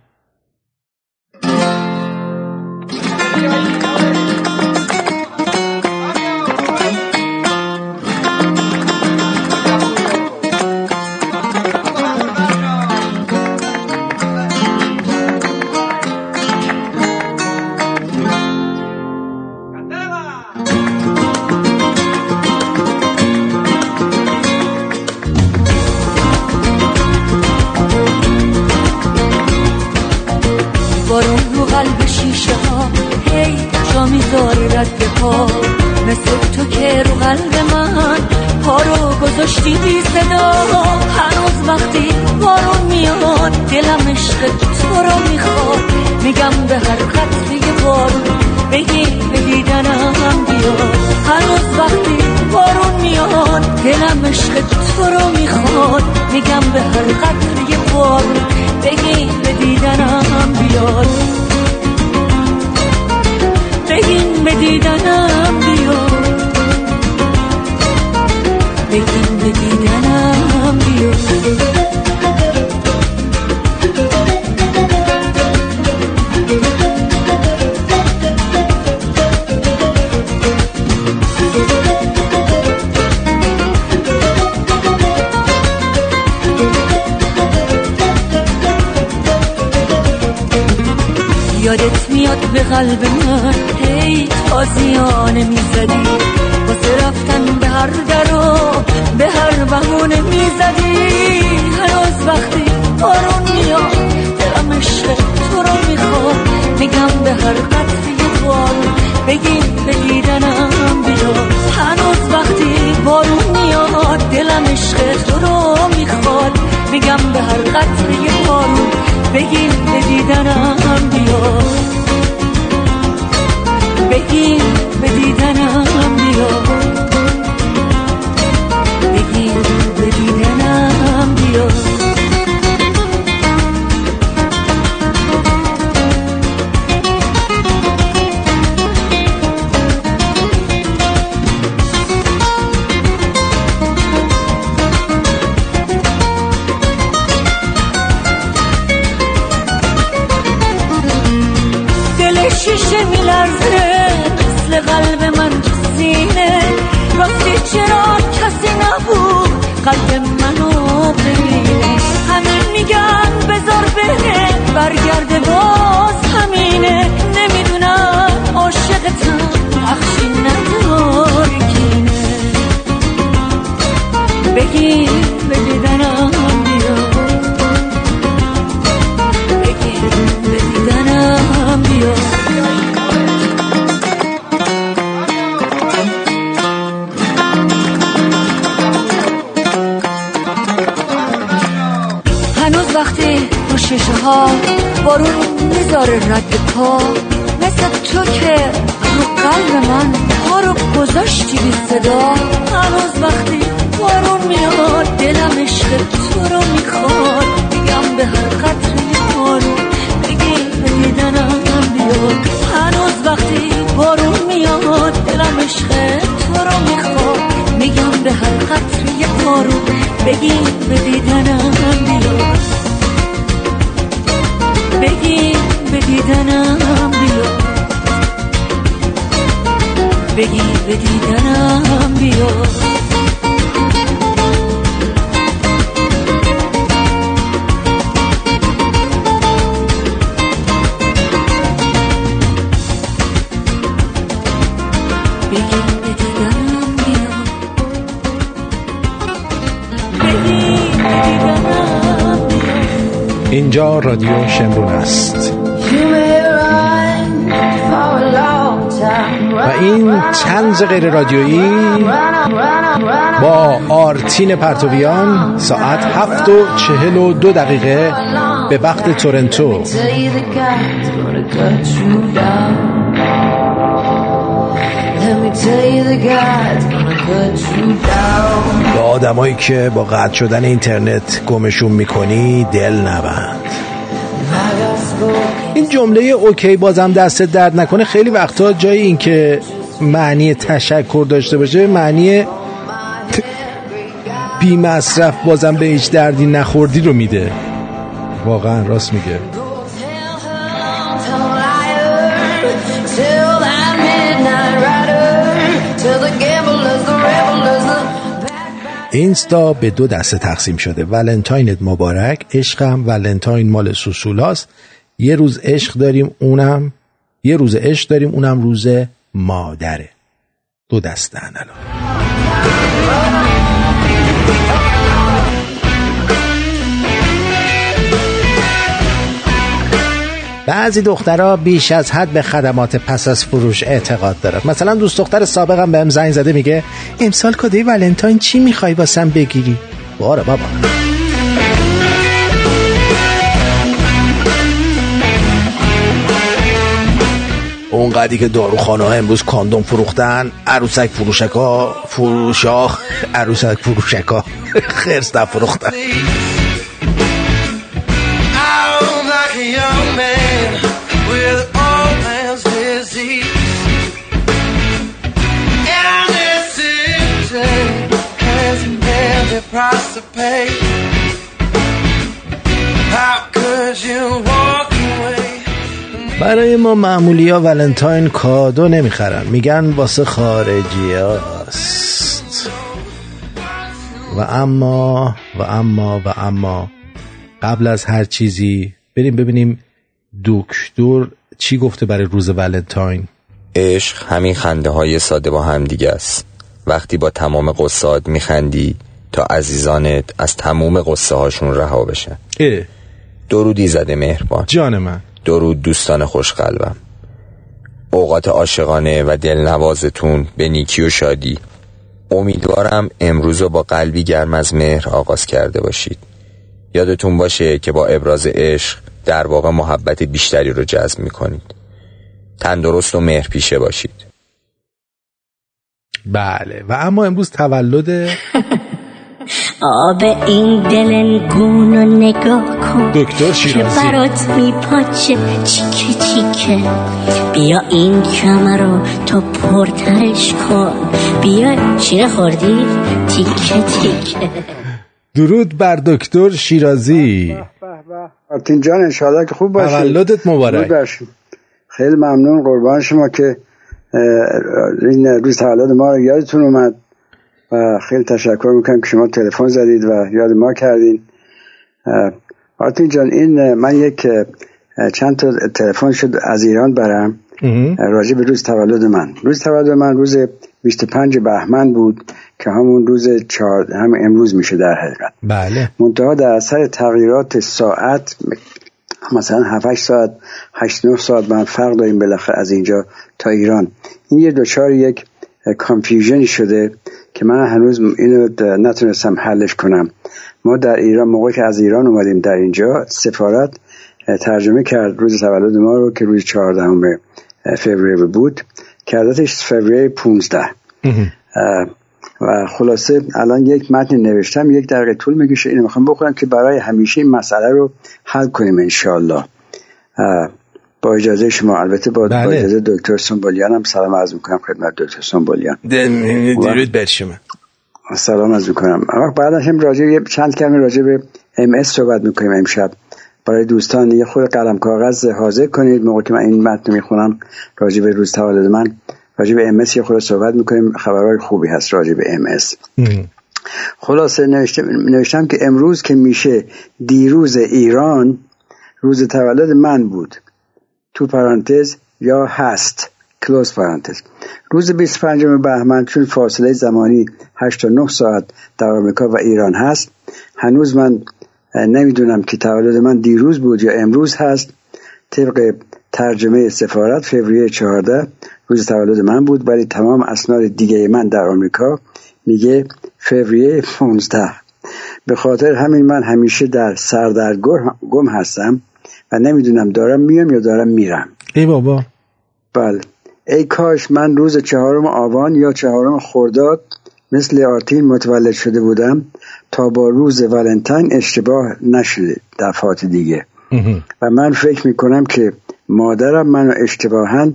اینجا رادیو شمرون است. و این چند غیر رادیویی با آرتین پرتویان ساعت هفت و چهل و دو دقیقه به وقت تورنتو. به آدمایی که با قطع شدن اینترنت گمشون می‌کنی دل نبند. این جمله اوکی بازم دست درد نکنه خیلی وقتا جای این که معنی تشکر داشته باشه معنی بی مصرف بازم به هیچ دردی نخوردی رو میده. واقعا راست میگه. اینستا به دو دسته تقسیم شده. ولنتاینت مبارک عشقم ولنتاین مال سوسولاست یه روز عشق داریم اونم یه روز عشق داریم اونم روز مادره. دو دسته الان. بعضی دخترها بیش از حد به خدمات پس از فروش اعتقاد دارد مثلا دوست دختر سابقم بهم زنگ زده میگه امسال کادوی ولنتاین چی می‌خوای واسم بگیری؟ باره بابا. اون قدی که داروخانه ها امروز کاندوم فروختن عروسک فروشک ها فروشاخ عروسک فروشک ها خرس نفروختن. Price to pay. How could you walk away? برای ما معمولی ها ولنتاین کادو نمی‌خرن. میگن واسه خارجی هاست. و اما و اما و اما. قبل از هر چیزی بریم ببینیم دکتر چی گفته برای روز ولنتاین. عشق همین خنده های ساده با هم دیگه است. وقتی با تمام قصاد میخندی تا عزیزانت از تمام قصه هاشون رها بشن اه درودی زده مهربان. جان من. درود دوستان خوشقلبم اوقات عاشقانه و دلنوازتون به نیکی و شادی. امیدوارم امروز رو با قلبی گرم از مهر آغاز کرده باشید. یادتون باشه که با ابراز عشق در واقع محبت بیشتری رو جذب می‌کنید. تندرست و مهر پیشه باشید. بله. و اما امروز تولد آب این دل نگون رو نگاه کن. دکتر که شیرازی. برات میپاچه؟ چیکه چیکه؟ بیا این کمر رو تو پرترش کن. بیا شیر خوردی؟ تیکه تیکه. درود بر دکتر شیرازی. آرتین جان انشاءالله که خوب باشید تولدت مبارک. شما. خیلی ممنون قربان شما که این روز تولد ما رو یادتون اومد. و خیلی تشکر می‌کنم که شما تلفن زدید و یاد ما کردین. آرتین جان این من یک چند تا تلفن شد از ایران برم. راجع به روز تولد من. روز تولد من روز 25 بهمن بود که همون روز چهار هم امروز میشه در حقیقت. بله. منتها در اثر تغییرات ساعت مثلا 7 ساعت 8 9 ساعت من فرق داریم بالاخره از اینجا تا ایران. این یه دچار یک کانفیوژنی شده. که من هنوز اینو نتونستم حلش کنم. ما در ایران موقعی که از ایران اومدیم در اینجا سفارت ترجمه کرد روز تولد ما رو که روز 14 فوریه بود. کردتش فوریه 15 اه، و خلاصه الان یک متن نوشتم یک دقیقه طول می‌کشه. اینو می‌خوام بکنم که برای همیشه این مسئله رو حل کنیم انشالله با اجازه شما البته با, با بله. اجازه دکتر سنبولیان هم سلام عرض می‌کنم خدمت دکتر سنبولیان. درود بر شما. سلام عرض می‌کنم. اما بعدش هم راجع چند کلمه راجع به ام صحبت می‌کنیم امشب. برای دوستان یه خود قلم کاغذ حاضر کنید. موقع که من این متن می‌خونم راجع به روز تولد من راجع به ام یه خود صحبت می‌کنیم. خبرهای خوبی هست راجع به ام خلاصه نوشتم, نوشتم که امروز که میشه دیروز ایران روز تولد من بود. تو پرانتز یا هست. کلوز پرانتز. روز 25 بهمن چون فاصله زمانی 8 تا 9 ساعت در آمریکا و ایران هست هنوز من نمی‌دونم که تولد من دیروز بود یا امروز هست. طبق ترجمه سفارت فوریه 14 روز تولد من بود ولی تمام اسناد دیگه من در آمریکا میگه فوریه 15 به خاطر همین من همیشه در سردرگم هستم. و نمی‌دونم دارم میام یا دارم میرم. ای بابا. بله. ای کاش من روز چهارم آبان یا چهارم خرداد مثل آرتین متولد شده بودم تا با روز ولنتاین اشتباه نشده دفعات دیگه. و من فکر می‌کنم که مادرم منو اشتباها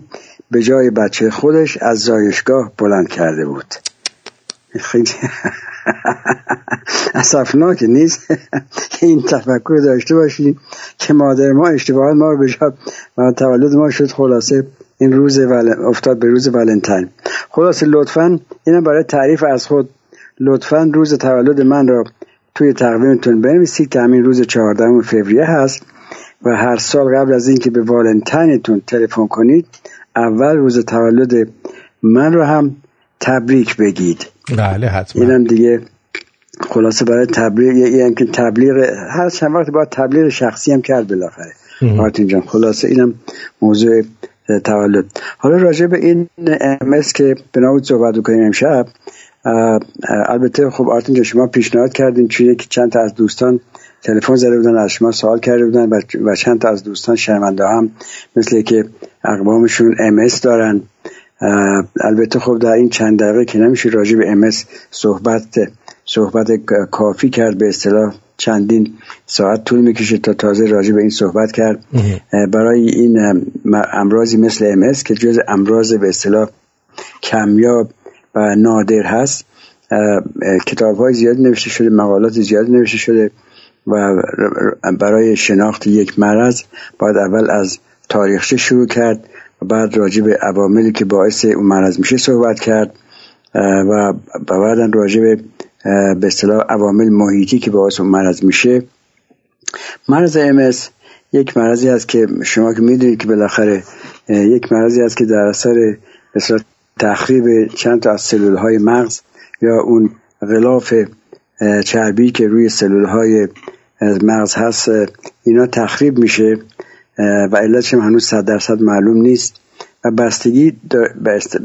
به جای بچه خودش از زایشگاه بلند کرده بود. خیلی اصفناک نیست که این تفکر داشته باشیم که مادر ما اشتباهات ما رو به و تولد ما شد. خلاصه این روز ول... افتاد به روز ولنتاین. خلاصه لطفا اینم برای تعریف از خود. لطفا روز تولد من را توی تقویمتون بنویسید که همین روز 14 فوریه هست و هر سال قبل از اینکه به والنتاینتون تلفن کنید اول روز تولد من رو هم تبریک بگید. بله حتما. اینم دیگه خلاصه برای تبلیغ یعنی که تبلیغ هر چند وقت باید تبلیغ شخصی هم کرد بالاخره. آرتین جان خلاصه اینم موضوع تولد. حالا راجع به این ام اس که به نوید صحبت کنیم امشب البته خب آرتین شما پیشنهاد کردین چون که چند تا از دوستان تلفن زده بودن از شما سوال کرده بودن و- چند تا از دوستان شرمنده هم مثل که اقوامشون ام دارن. البته خب در این چند دقیقه که نمیشه راجع به ام صحبت صحبت کافی کرد به اصطلاح چندین ساعت طول می‌کشه تا تازه راجع به این صحبت کرد. برای این امراضی مثل ام که جز امراض به اصطلاح کمیاب و نادر هست کتاب های زیادی نوشته شده مقالات زیادی نوشته شده و برای شناخت یک مرض باید اول از تاریخچه شروع کرد. بعد راجع به عواملی که باعث اون مرض میشه صحبت کرد و بعدا راجع به به اصطلاح عوامل محیطی که باعث اون مرض میشه. مرض ام یک مرضی است که شما که می‌دونید که بالاخره یک مرضی است که در اثر به تخریب چند تا از سلول های مغز یا اون غلاف چربی که روی سلول های مغز هست اینا تخریب میشه. و علتش هم هنوز صد درصد معلوم نیست. و بستگی,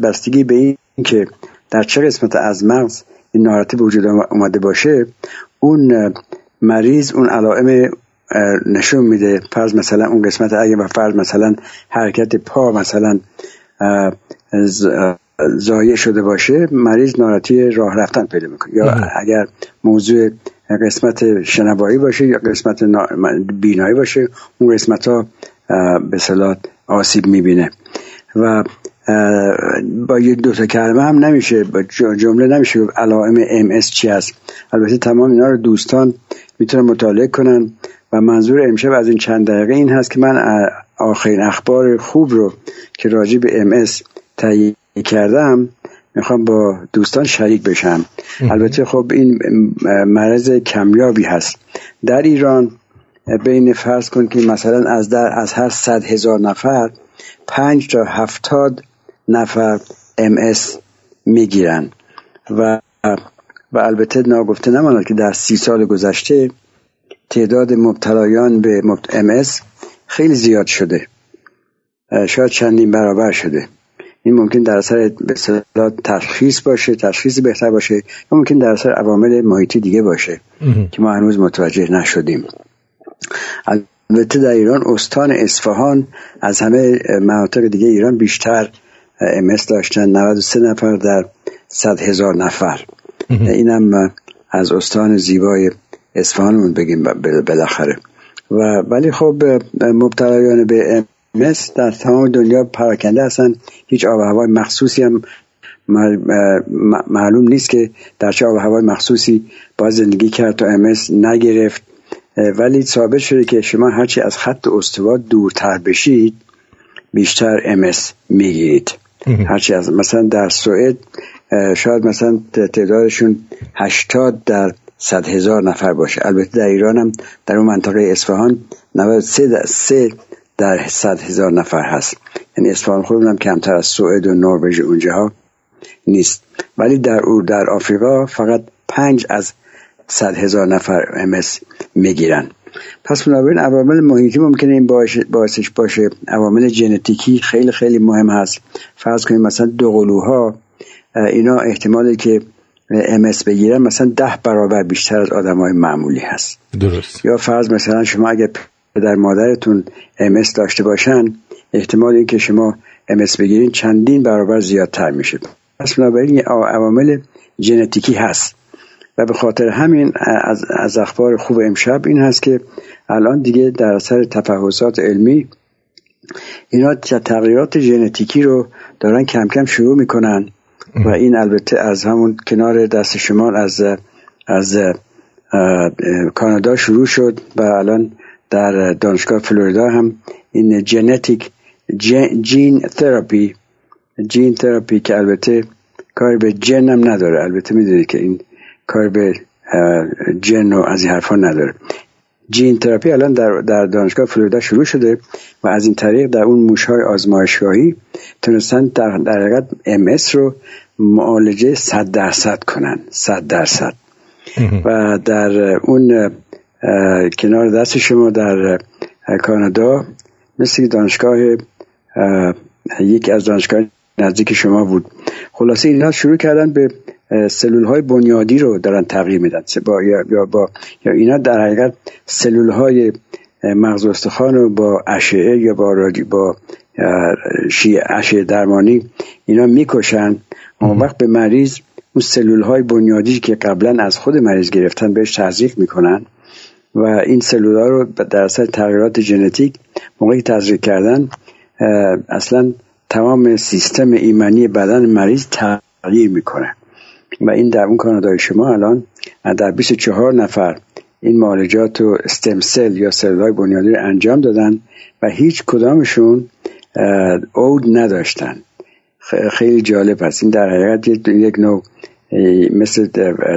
بستگی به این که در چه قسمت از مغز این ناراحتی به وجود اومده باشه اون مریض اون علائم نشون میده. فرض مثلا اون قسمت اگه و فرض مثلا حرکت پا مثلا اه، ز- اه، ضایع شده باشه مریض ناراحتی راه رفتن پیدا می‌کنه. یا اگر موضوع قسمت شنوایی باشه یا قسمت نا- بینایی باشه اون قسمت ها به صلاح آسیب می‌بینه. و با یک دو تا کلمه هم نمیشه با جمله نمیشه علائم ام چی هست. البته تمام اینا رو دوستان می‌تونن مطالعه کنن و منظور امشب از این چند دقیقه این هست که من آخرین اخبار خوب رو که راجع به ام تهیه کردم می‌خوام با دوستان شریک بشم. البته خب این مرض کمیابی هست. در ایران بین فرض کن که مثلا از در از هر صد هزار نفر پنج تا هفتاد نفر ام می‌گیرن. و و البته ناگفته نماند که در سی سال گذشته تعداد مبتلایان به ام خیلی زیاد شده. شاید چندین برابر شده. این ممکن در اثر به اصطلاح تشخیص باشه تشخیص بهتر باشه یا ممکن در اثر عوامل محیطی دیگه باشه که ما هنوز متوجه نشدیم. البته در ایران استان اصفهان از همه مناطق دیگه ایران بیشتر امس داشتن 93 نفر در 100 هزار نفر. اینم از استان زیبای اصفهانمون بگیم بالاخره. و ولی خب مبتلایان به امس در تمام دنیا پراکنده هستن. هیچ آب و هوای مخصوصی هم معلوم نیست که در چه آب و هوای مخصوصی با زندگی کرد تا امس نگرفت. ولی ثابت شده که شما هرچی از خط استوا دورتر بشید بیشتر امس می‌گیرید. هرچی از مثلا در سوئد شاید مثلا تعدادشون هشتاد در صد هزار نفر باشه. البته در ایران هم در اون منطقه اصفهان 93 در سه در صد هزار نفر هست. یعنی اصفهان خودمون هم کمتر از سوئد و نروژ اونجاها نیست. ولی در او در آفریقا فقط پنج از صد هزار نفر امس می‌گیرن. پس بنابراین عوامل محیطی ممکنه این باعثش باشه. عوامل ژنتیکی خیلی خیلی مهم هست. فرض کنیم مثلا دوقلوها اینا احتمالی که MS بگیرن مثلا ده برابر بیشتر از آدم های معمولی هست. درست. یا فرض مثلا شما اگر پدر مادرتون MS داشته باشن احتمال اینکه شما MS بگیرین چندین برابر زیادتر میشه. پس بنابراین عوامل ژنتیکی هست. و به خاطر همین از, از اخبار خوب امشب این هست که الان دیگه در اثر تفحصات علمی اینا تغییرات ژنتیکی رو دارن کم کم شروع می‌کنن. و این البته از همون کنار دست شما از از کانادا شروع شد و الان در دانشگاه فلوریدا هم این ژنتیک جین تراپی جین تراپی که البته کاری به جن هم نداره. البته می‌دونید که این کار به جن و از این حرفا نداره. جین تراپی الان در, در دانشگاه فلوریدا شروع شده و از این طریق در اون موشهای آزمایشگاهی تونستن در, در حقیقت ام رو معالجه صد درصد کنن. صد درصد. و در اون کنار دست شما در کانادا مثل دانشگاه یکی از دانشگاه نزدیک شما بود. خلاصه اینا شروع کردن به سلول های بنیادی رو دارن تغییر میدن. با یا با یا اینا در حقیقت سلول های مغز استخوان رو با اشعه یا با رادی با اشعه درمانی اینا می‌کشن. اون وقت به مریض اون سلول های بنیادی که قبلا از خود مریض گرفتن بهش تزریق می‌کنن. و این سلول ها رو در اثر تغییرات ژنتیک موقعی تزریق کردن اصلا تمام سیستم ایمنی بدن مریض تغییر می‌کنه. و این در اون کانادای شما الان در 24 نفر این معالجات و استم سل یا سل های بنیادی رو انجام دادن و هیچ کدامشون اود نداشتن. خیلی جالب هست این در حقیقت یک نوع مثل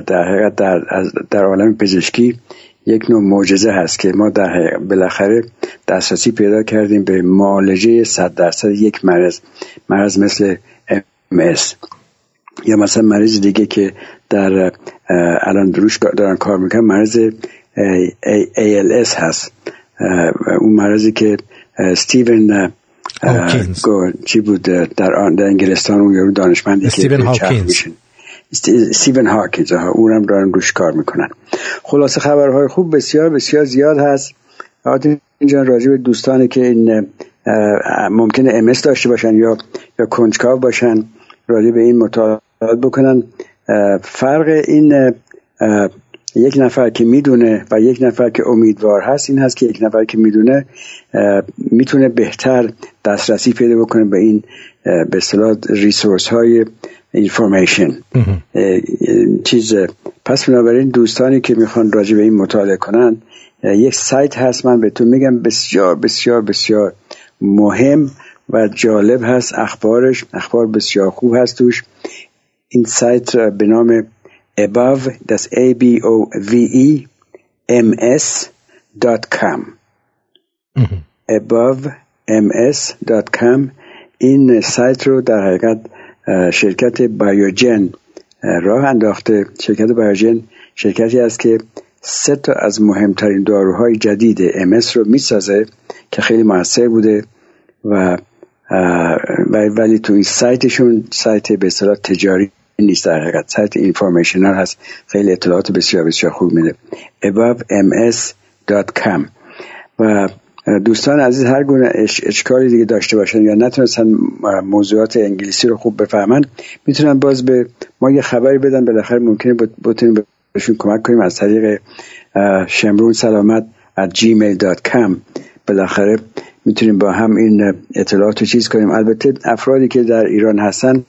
در حقیقت در, در عالم پزشکی یک نوع معجزه هست که ما در بالاخره دسترسی پیدا کردیم به معالجه صد درصد یک مرض مرض مثل MS یا مثلا مریض دیگه که در الان دروش دارن کار می‌کنن مرض ALS هست. اون مرضی که ستیون چی بود؟ در آن در انگلستان اون یارو دانشمندی استیون هاکینز استیون هاکینز ها اونم دارن روش کار می‌کنن. خلاصه خبرهای خوب بسیار بسیار زیاد هست. اینجا راجع به دوستانی که این ممکنه امس داشته باشن یا یا کنجکاو باشن راجع به این مطالعات بکنن. فرق این یک نفر که می‌دونه و یک نفر که امیدوار هست این هست که یک نفر که می‌دونه می‌تونه بهتر دسترسی پیدا بکنه به این به اصطلاح ریسورس های اینفورمیشن چیز پس بنابراین دوستانی که می‌خوان راجع به این مطالعه کنن یک سایت هست من بهتون میگم بسیار بسیار بسیار مهم و جالب هست. اخبارش اخبار بسیار خوب هست توش. این سایت به نام above that's a b o v e m s dot com. above ms dot com. این سایت رو در حقیقت شرکت بایوجن راه انداخته. شرکت بایوجن شرکتی است که سه تا از مهمترین داروهای جدید MS رو می‌سازه که خیلی موثر بوده و ولی تو این سایتشون سایت به اصطلاح تجاری نیست در حقیقت. سایت اینفورمیشنال هست. خیلی اطلاعات بسیار بسیار خوب میده. abovms.com و دوستان عزیز هر گونه اشکالی دیگه داشته باشن یا نتونستن موضوعات انگلیسی رو خوب بفهمن می‌تونن باز به ما یه خبری بدن بالاخره ممکنه بتونیم بهشون کمک کنیم از طریق شمرون سلامت at gmail.com بالاخره می‌تونیم با هم این اطلاعات رو چیز کنیم. البته افرادی که در ایران هستن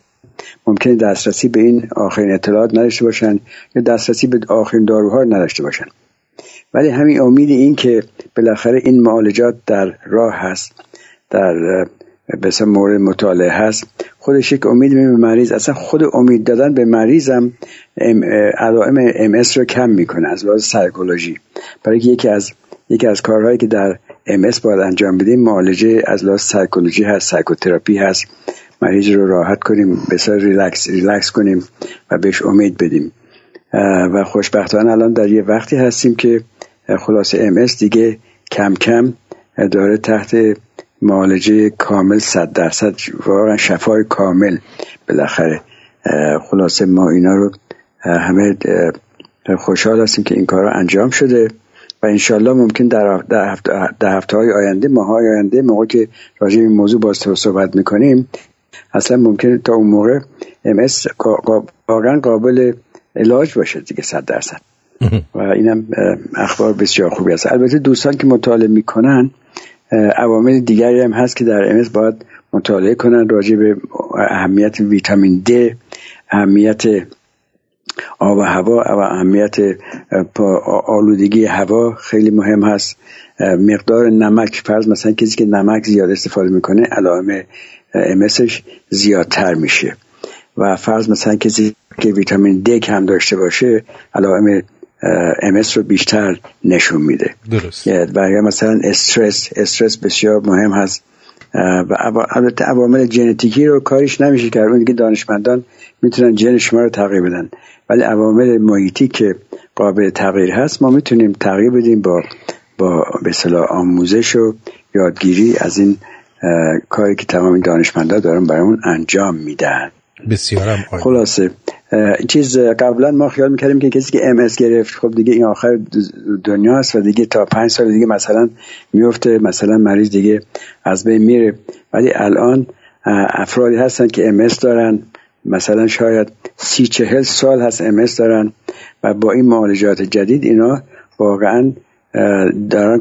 ممکنه دسترسی به این آخرین اطلاعات نداشته باشن یا دسترسی به آخرین داروها نداشته باشن. ولی همین امید این که بالاخره این معالجات در راه هست در بسیار مورد مطالعه هست خودش یک امید به مریض. اصلا خود امید دادن به مریضم علائم ام اس رو کم می‌کنه از لحاظ سایکولوژی. برای یکی از یکی از کارهایی که در ام اس باید انجام بدیم معالجه از لحاظ سایکولوژی هست psychotherapy هست. مریض رو راحت کنیم بسیار relax relax کنیم و بهش امید بدیم. و خوشبختانه الان در یه وقتی هستیم که خلاصه ام اس دیگه کم کم داره تحت معالجه کامل صد درصد واقعا شفای کامل بالاخره خلاصه ما اینا رو همه خوشحال هستیم که این کار انجام شده و انشالله ممکن در, در هفته, های آینده ماه های آینده موقع که راجع این موضوع باز صحبت می‌کنیم اصلا ممکنه تا اون موقع ام واقعا قابل علاج باشه دیگه صد درصد. و اینم اخبار بسیار خوبی است. البته دوستان که مطالعه می‌کنن عوامل دیگری هم هست که در امس باید مطالعه کنن راجع به اهمیت ویتامین د اهمیت آب و هوا و اهمیت آلودگی هوا خیلی مهم هست. مقدار نمک فرض مثلا کسی که نمک زیاد استفاده می‌کنه علائم امسش زیادتر میشه. و فرض مثلا کسی که ویتامین د کم داشته باشه علائم امس رو بیشتر نشون میده. درست. و یا مثلا استرس استرس بسیار مهم هست. و البته عوامل ژنتیکی رو کارش نمیشه کرد. اون دیگه دانشمندان می‌تونن ژن شما رو تغییر بدن. ولی عوامل محیطی که قابل تغییر هست ما می‌تونیم تغییر بدیم با با به آموزش و یادگیری از این کاری که تمام دانشمندا دارن برامون انجام میدن. بسیارم خلاصه. چیز قبلا ما خیال می‌کردیم که کسی که ام گرفت خب دیگه این آخر دنیا است و دیگه تا پنج سال دیگه مثلا میفته مثلا مریض دیگه از بین میره. ولی الان افرادی هستن که ام دارن. مثلا شاید سی چهل سال هست ام دارن و با این معالجات جدید اینا واقعا دارن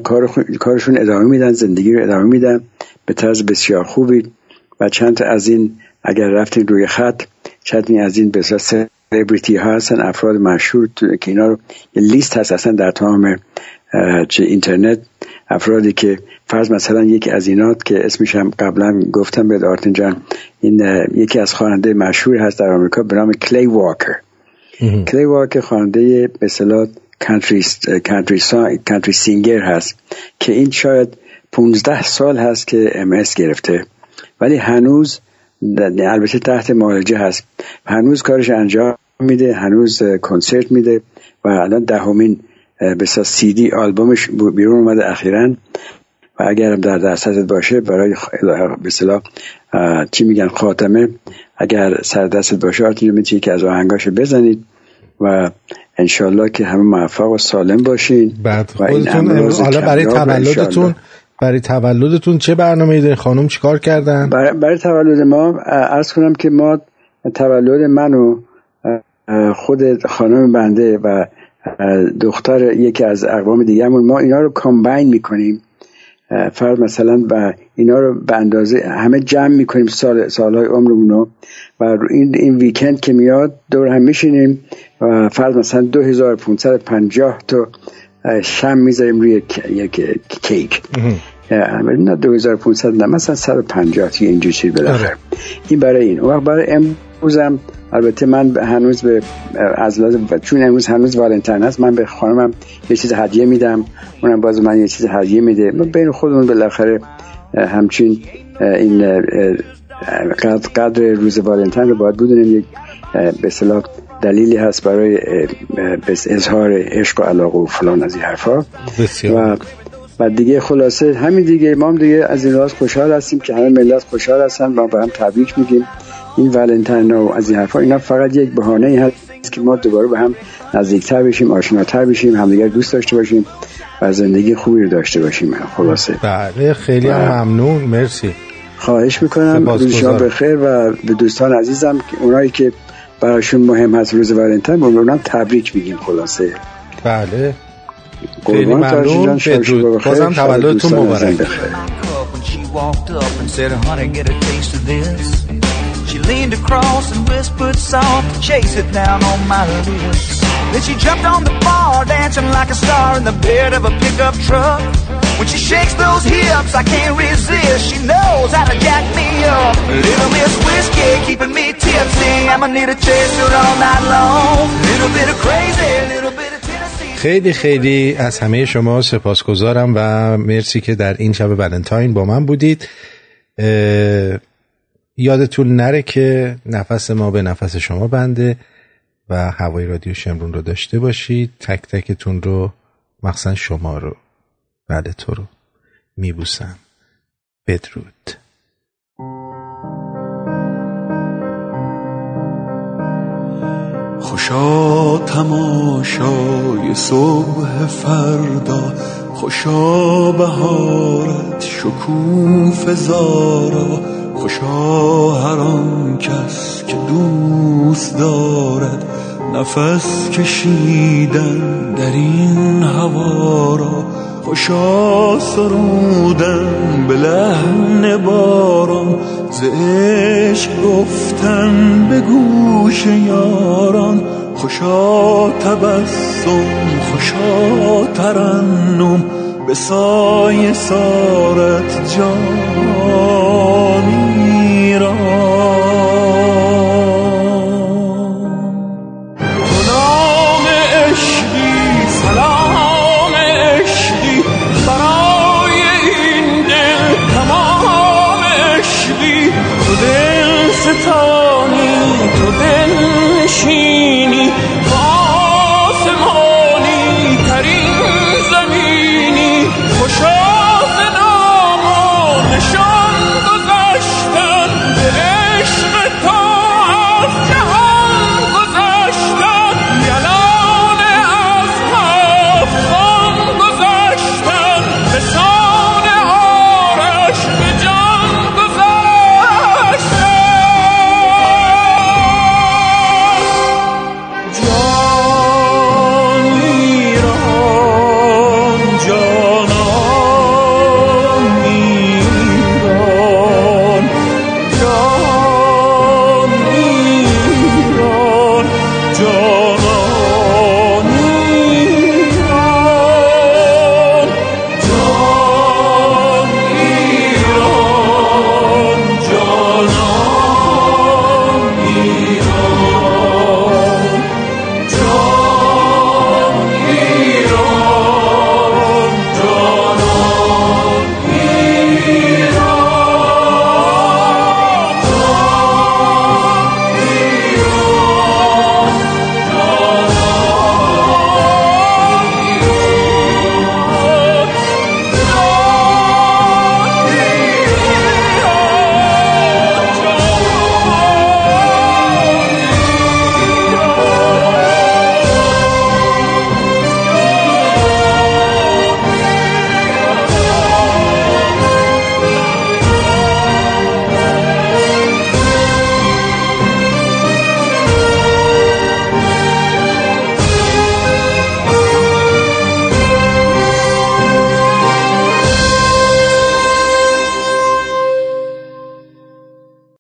کارشون ادامه میدن زندگی رو ادامه میدن به طرز بسیار خوبی. و چند از این اگر رفتین روی خط چند از این بسیار سلبریتی ها هستن افراد مشهور که اینا رو لیست هست اصلا در تمام چه اینترنت. افرادی که فرض مثلا یکی از اینات که اسمش هم قبلا گفتم به آرتین جان این یکی از خواننده مشهور هست در آمریکا به نام کلی واکر. کلی واکر خواننده به اصطلاح کانتری کانتری سینگر هست که این شاید 15 سال هست که ام گرفته. ولی هنوز البته تحت معالجه هست. هنوز کارش انجام میده هنوز کنسرت میده و الان دهمین بسیار سی دی آلبومش بیرون اومده اخیرا. و اگر در دستت باشه برای به چی میگن خاتمه اگر سر دستت باشه آرتین می‌تونی که از آهنگاشو بزنید و انشالله که همه موفق و سالم باشین. بعد خودتون حالا برای تولدتون برای تولدتون چه برنامه دارین؟ خانم چیکار کردن؟ برای, برای تولد ما عرض کنم که ما تولد منو خود خانم بنده و دختر یکی از اقوام دیگهمون ما اینا رو کامباین می‌کنیم. فرض مثلا و اینا رو به اندازه همه جمع می‌کنیم سال سالهای عمرمون رو. و این این ویکند که میاد دور هم میشینیم و فرض مثلا 2550 تا شم می‌ذاریم روی یک کیک. نه 2500 نه مثلا 150 تا اینجور چیز بالاخره. این برای این. وقت برای امروزم البته من هنوز به از لازم چون امروز هنوز والنتین هست من به خانمم یه چیز هدیه میدم. اونم باز من یه چیز هدیه میده. ما بین خودمون بالاخره همچین این قدر روز والنتین رو باید بدونیم. یک به اصطلاح دلیلی هست برای اظهار عشق و علاقه و فلان از این حرفا. و و دیگه خلاصه همین دیگه ما هم دیگه از این راز خوشحال هستیم که همه ملت خوشحال هستن و به هم تبریک میگیم. این ولنتاین و از این حرفا اینا فقط یک بهانه ای هست که ما دوباره به هم نزدیکتر بشیم آشناتر بشیم همدیگر دوست داشته باشیم و زندگی خوبی رو داشته باشیم. خلاصه. بله خیلی و- ممنون مرسی. خواهش می‌کنم. روز شما بخیر و به دوستان عزیزم اونایی که براشون مهم هست روز ولنتاین به اونم تبریک میگیم خلاصه بله خیلی ممنون بدرود بخیر. بازم تولدتون مبارک. She leaned across and whispered soft, chase it down on my lips. Then she jumped on the bar, dancing like a star in the bed of a pickup truck. When she shakes those hips, I can't resist. She knows how to jack me up. Little Miss Whiskey, keeping me tipsy. I'ma need a chaser all night long. Little bit of crazy, little bit of. خیلی خیلی از همه شما سپاسگزارم و مرسی که در این شب ولنتاین با من بودید یادتون نره که نفس ما به نفس شما بنده و هوای رادیو شمرون رو داشته باشید تک تکتون رو مخصوصا شما رو بله تو رو میبوسم. بدرود. خوشا تماشای صبح فردا خوشا بهارت شکوف زارا خوشا هر آن کس که دوست دارد نفس کشیدن در این هوا را. خوشا سرودن به لحن باران ز عشق گفتن به گوش یاران خوشا تبسم خوشا ترنم به سایه سارت جانی را